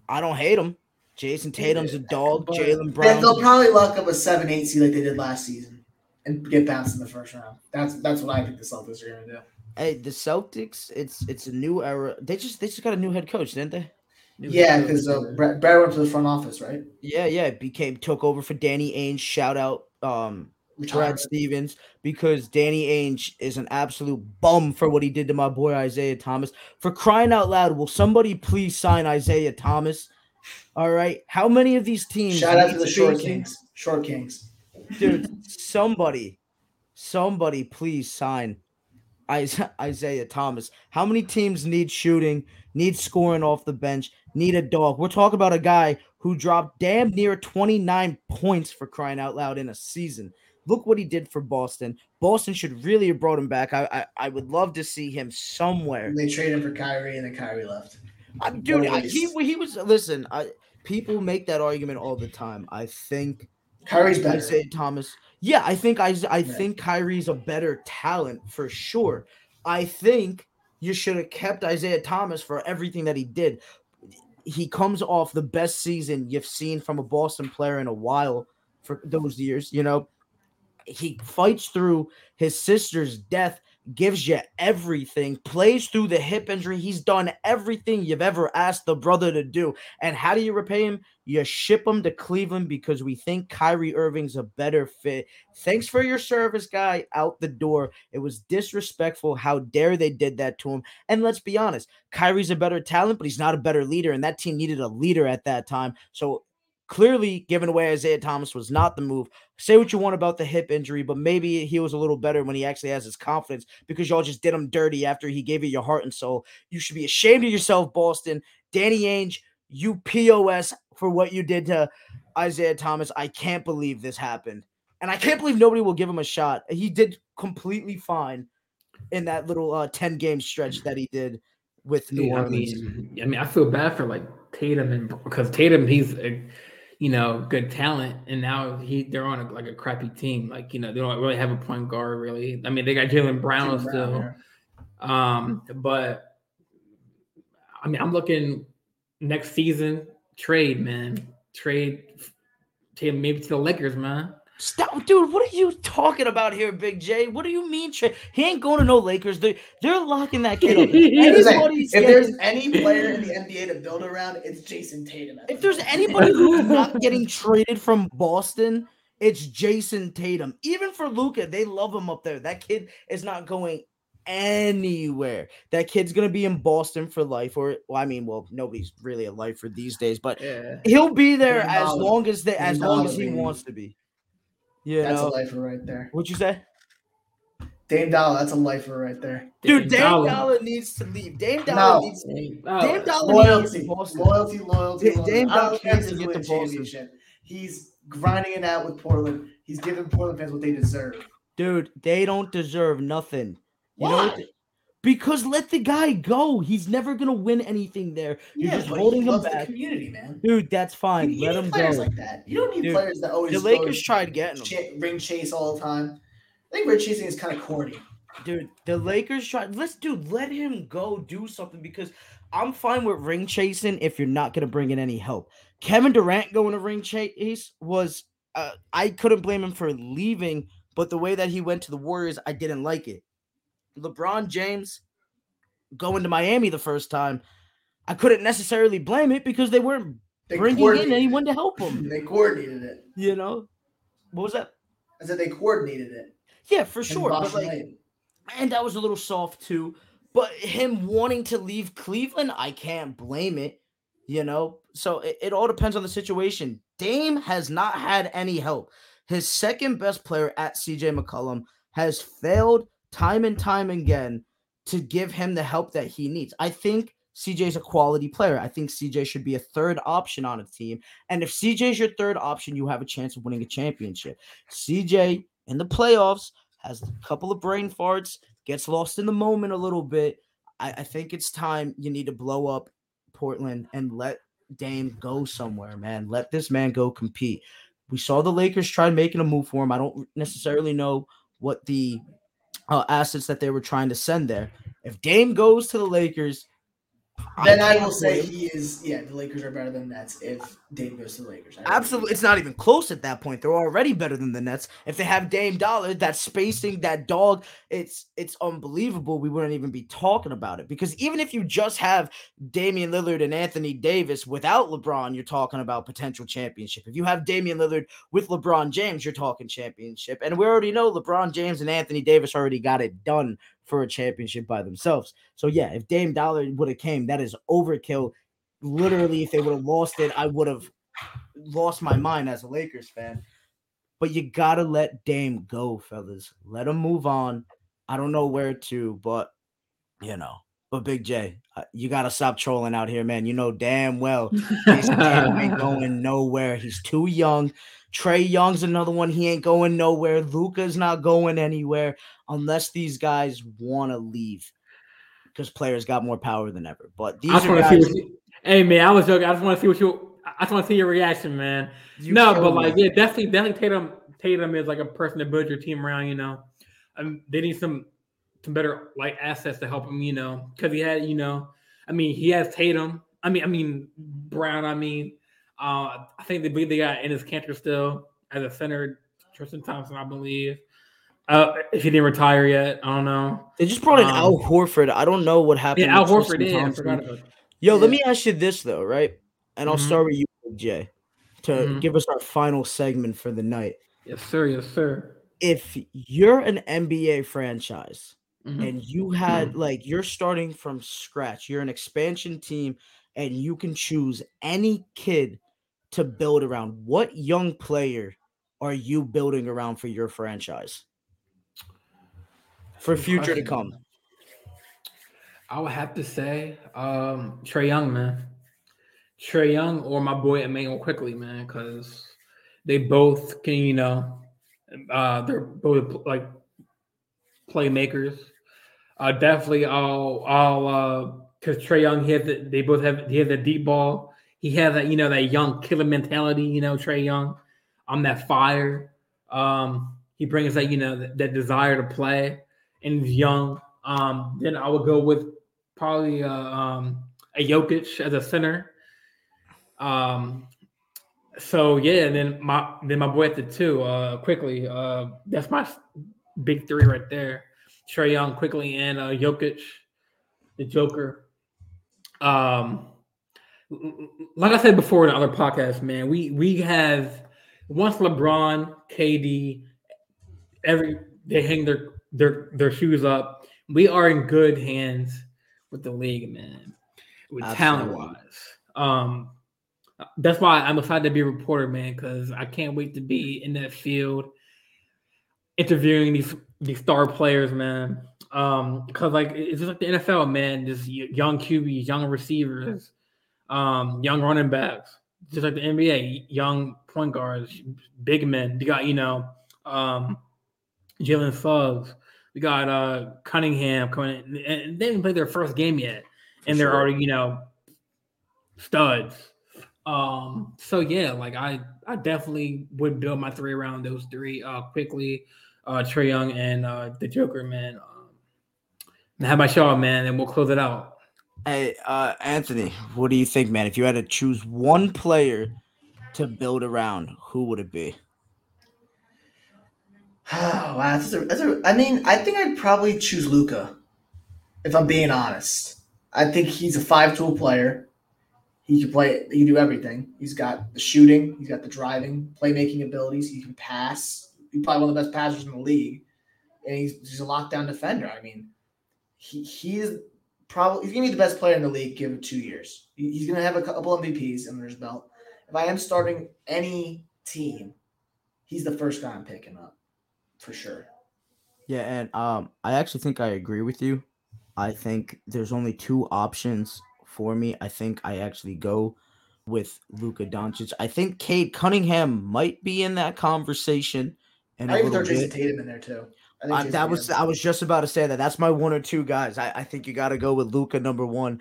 I don't hate them. Jayson Tatum's a dog. Jaylen Brown. they'll probably lock up a seven eight seed like they did last season and get bounced in the first round. That's that's what I think the Celtics are going to do. Hey, the Celtics. It's it's a new era. They just they just got a new head coach, didn't they? Yeah, because uh, Brad, Brad went to the front office, right? Yeah, yeah. Became took over for Danny Ainge. Shout out, um, Brad Stevens because Danny Ainge is an absolute bum for what he did to my boy Isaiah Thomas. For crying out loud, will somebody please sign Isaiah Thomas? All right. How many of these teams? Shout out to the Short? Kings. Short Kings. Dude, somebody, somebody please sign Isaiah Thomas. How many teams need shooting, need scoring off the bench, need a dog? We're talking about a guy who dropped damn near 29 points for crying out loud in a season. Look what he did for Boston. Boston should really have brought him back. I I, I would love to see him somewhere. They traded him for Kyrie, and then Kyrie left. I, dude, I, he he was listen. I people make that argument all the time. I think Kyrie's better. Isaiah Thomas. Yeah, I think I I think Kyrie's a better talent for sure. I think you should have kept Isaiah Thomas for everything that he did. He comes off the best season you've seen from a Boston player in a while for those years, you know. He fights through his sister's death, gives you everything, plays through the hip injury. He's done everything you've ever asked the brother to do. And how do you repay him? You ship him to Cleveland because we think Kyrie Irving's a better fit. Thanks for your service, guy. Out the door. It was disrespectful. How dare they did that to him? And let's be honest, Kyrie's a better talent, but he's not a better leader. And that team needed a leader at that time. So clearly, giving away Isaiah Thomas was not the move. Say what you want about the hip injury, but maybe he was a little better when he actually has his confidence because y'all just did him dirty after he gave you your heart and soul. You should be ashamed of yourself, Boston. Danny Ainge, you POS for what you did to Isaiah Thomas. I can't believe this happened. And I can't believe nobody will give him a shot. He did completely fine in that little uh, 10 game stretch that he did with New Yeah, I Orleans. mean, I mean, I feel bad for like Tatum and because Tatum, he's a you know good talent, and now he they're on a, like a crappy team. Like you know they don't really have a point guard really. I mean they got Jaylen Brown still, um, but I mean I'm looking next season trade man trade maybe to the Lakers man. Stop, dude. What are you talking about here, Big J? What do you mean? Trey? He ain't going to no Lakers. They they're locking that kid up. yeah. Listen, Anybody's If getting- there's any player in the NBA to build around, it's Jayson Tatum. if there's anybody who's not getting traded from Boston, it's Jayson Tatum. Even for Luka, they love him up there. That kid is not going anywhere. That kid's gonna be in Boston for life. Or well, I mean, well, nobody's really a lifer these days, but Yeah. he'll be there as long as they as long as he wants to be. You that's know a lifer right there. what'd you say? Dame Dollar, that's a lifer right there. Dude, Dame Dollar. Dollar needs to leave. Dame Dollar No. needs to oh. Dame Dame Dollar. Dollar needs to Loyalty, Boston. loyalty, loyalty, loyalty. Dame Dollar care needs to get to winning Boston. championship. He's grinding it out with Portland. He's giving Portland fans what they deserve. Dude, they don't deserve nothing. You know Why? what? Because let the guy go. He's never gonna win anything there. You're just but holding him back. community, man. Dude, that's fine. You, you let him players go. like that. You don't need Dude, players that always the Lakers tried getting him. cha- ring chase all the time. I think ring chasing is kind of corny. Dude, the Lakers tried. Let's dude, let him go do something because I'm fine with ring chasing if you're not gonna bring in any help. Kevin Durant going to ring chase was uh, I couldn't blame him for leaving, but the way that he went to the Warriors, I didn't like it. LeBron James going to Miami the first time, I couldn't necessarily blame it because they weren't They bringing in anyone to help him. They coordinated it. You know, what was that? I said they coordinated it. Yeah, for in sure. But like, Lane. and that was a little soft too. But him wanting to leave Cleveland, I can't blame it. You know, so it, it all depends on the situation. Dame has not had any help. His second best player at CJ McCollum has failed time and time again to give him the help that he needs. I think CJ's a quality player. I think CJ should be a third option on a team. And if CJ's your third option, you have a chance of winning a championship. CJ in the playoffs has a couple of brain farts, gets lost in the moment a little bit. I, I think it's time you need to blow up Portland and let Dame go somewhere, man. Let this man go compete. We saw the Lakers try making a move for him. I don't necessarily know what the uh, assets that they were trying to send there. If Dame goes to the Lakers, Then I, can't will say blame- he is. Yeah, the Lakers are better than Nets if Dame goes to the Lakers. Absolutely, it's not even close at that point. They're already better than the Nets. If they have Dame Dollar, that spacing, that dog, it's it's unbelievable. We wouldn't even be talking about it because even if you just have Damian Lillard and Anthony Davis without LeBron, you're talking about potential championship. If you have Damian Lillard with LeBron James, you're talking championship. And we already know LeBron James and Anthony Davis already got it done for a championship by themselves. So yeah, if Dame Dollar would have came, that is overkill. Literally, if they would have lost it, I would have lost my mind as a Lakers fan. But you gotta let Dame go, fellas. Let him move on. I don't know where to, but you know. But Big J, uh, you gotta stop trolling out here, man. You know damn well Jayson ain't going nowhere. He's too young. Trae Young's another one. He ain't going nowhere. Luka's not going anywhere unless these guys want to leave because players got more power than ever. But these I are want to see guys. Hey man, I was joking. I just want to see what you. I just want to see your reaction, man. you no, but like, yeah, definitely, definitely Tatum. Tatum is like a person to build your team around. You know, um, they need some some better like assets to help him. You know, because he had, you know, I mean, he has Tatum. I mean, I mean Brown. I mean, uh, I think they believe they got Enes Kanter still as a center. Tristan Thompson, I believe. Uh, if he didn't retire yet, I don't know. They just brought in Um, Al Horford. I don't know what happened. Yeah, Al with Horford. Yeah, I Thompson. forgot about. Yo, let me ask you this though, right? And I'll Mhm. start with you, Jay, to Mhm. give us our final segment for the night. Yes, sir. Yes, sir. If you're an NBA franchise Mhm. and you had like you're starting from scratch, you're an expansion team, and you can choose any kid to build around, what young player are you building around for your franchise? For future to come. I would have to say um Trae Young, man. Trae Young or my boy Immanuel Quickley, man, because they both can, you know, uh they're both like playmakers. Uh definitely I'll I'll uh because Trae Young he has the, they both have he has the deep ball. He has that, you know, that young killer mentality, you know, Trae Young. I'm that fire. Um, he brings that, you know, that, that desire to play and he's young. Um, then I would go with probably uh, um, a Jokic as a center. Um, so yeah, and then my then my boy at the two. Uh, Quickley, uh, that's my big three right there. Trae Young, Quickley, and uh, Jokic, the Joker. Um, like I said before in other podcasts, man, we we have once LeBron, KD, every they hang their their their shoes up. We are in good hands with the league, man. With talent wise. um, that's why I'm excited to be a reporter, man, because I can't wait to be in that field, interviewing these these star players, man. Um, because like it's just like the NFL, man. Just young QBs, young receivers, um, young running backs, just like the NBA, young point guards, big men. You got you know, um, Jalen Suggs. We got uh Cunningham coming in, and they didn't play their first game yet, and they're already you know studs. Um, so yeah, like I I definitely would build my three around those three uh Quickley. Uh Trae Young and uh the Joker, man. Um, and how about y'all, man? And we'll close it out. Hey, uh, Anthony, what do you think, man? If you had to choose one player to build around, who would it be? Oh, wow, that's a, that's a, I mean, I think I'd probably choose Luka, if I'm being honest. I think he's a five tool player. He can play. He can do everything. He's got the shooting. He's got the driving, playmaking abilities. He can pass. He's probably one of the best passers in the league, and he's, he's a lockdown defender. I mean, he he's probably he's gonna be the best player in the league. Give it two years. He, he's gonna have a couple MVPs under his belt. If I am starting any team, he's the first guy I'm picking up for sure. Yeah, and um, I actually think I agree with you. I think there's only two options for me. I think I actually go with Luka Doncic. I think Cade Cunningham might be in that conversation. And I even throw Jayson Tatum in there too. Uh, that was I was just about to say that. That's my one or two guys. I, I think you got to go with Luka number one,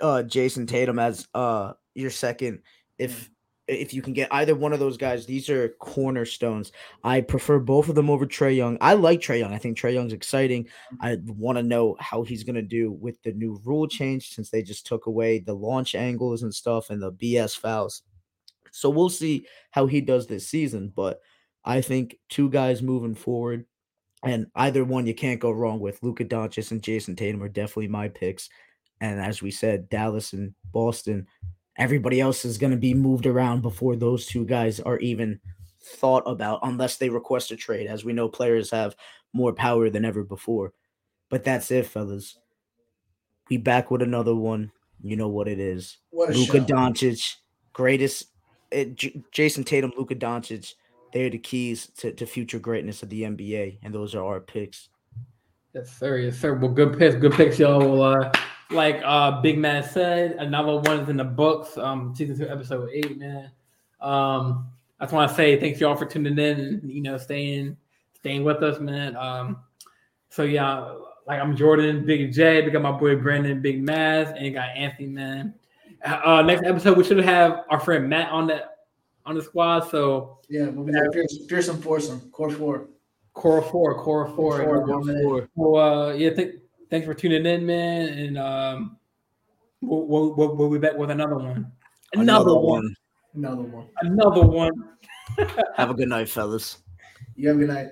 uh, Jayson Tatum as uh your second. If if you can get either one of those guys, these are cornerstones. I prefer both of them over Trae Young. I like Trae Young. I think Trae Young's exciting. I want to know how he's going to do with the new rule change since they just took away the launch angles and stuff and the BS fouls. So we'll see how he does this season. But I think two guys moving forward, and either one you can't go wrong with. Luka Doncic and Jayson Tatum are definitely my picks. And as we said, Dallas and Boston everybody else is going to be moved around before those two guys are even thought about unless they request a trade. As we know players have more power than ever before. But that's it fellas. We back with another one. You know what it is. Luka Doncic greatest it, eh, J- Jayson Tatum Luka Doncic they're the keys to, to future greatness of the NBA and those are our picks. Yes sir. Yes sir. Well good picks good picks y'all. Will uh like uh Big Man said, another one is in the books. Um, season two, episode eight, man. Um, I just want to say thanks y'all for tuning in and you know staying staying with us, man. Um, so yeah, like I'm Jordan, Big J, we got my boy Brandon, Big Maz, and you got Anthony, man. Uh, next episode we should have our friend Matt on the on the squad. So yeah, we'll be fearsome, fearsome foursome, core four. Core four, core four, core four. Core four. Well, uh, yeah, think thanks for tuning in, man. And um, we'll, we'll, we'll be back with another one. Another, another one. one. Another one. Another one. have a good night, fellas. You have a good night.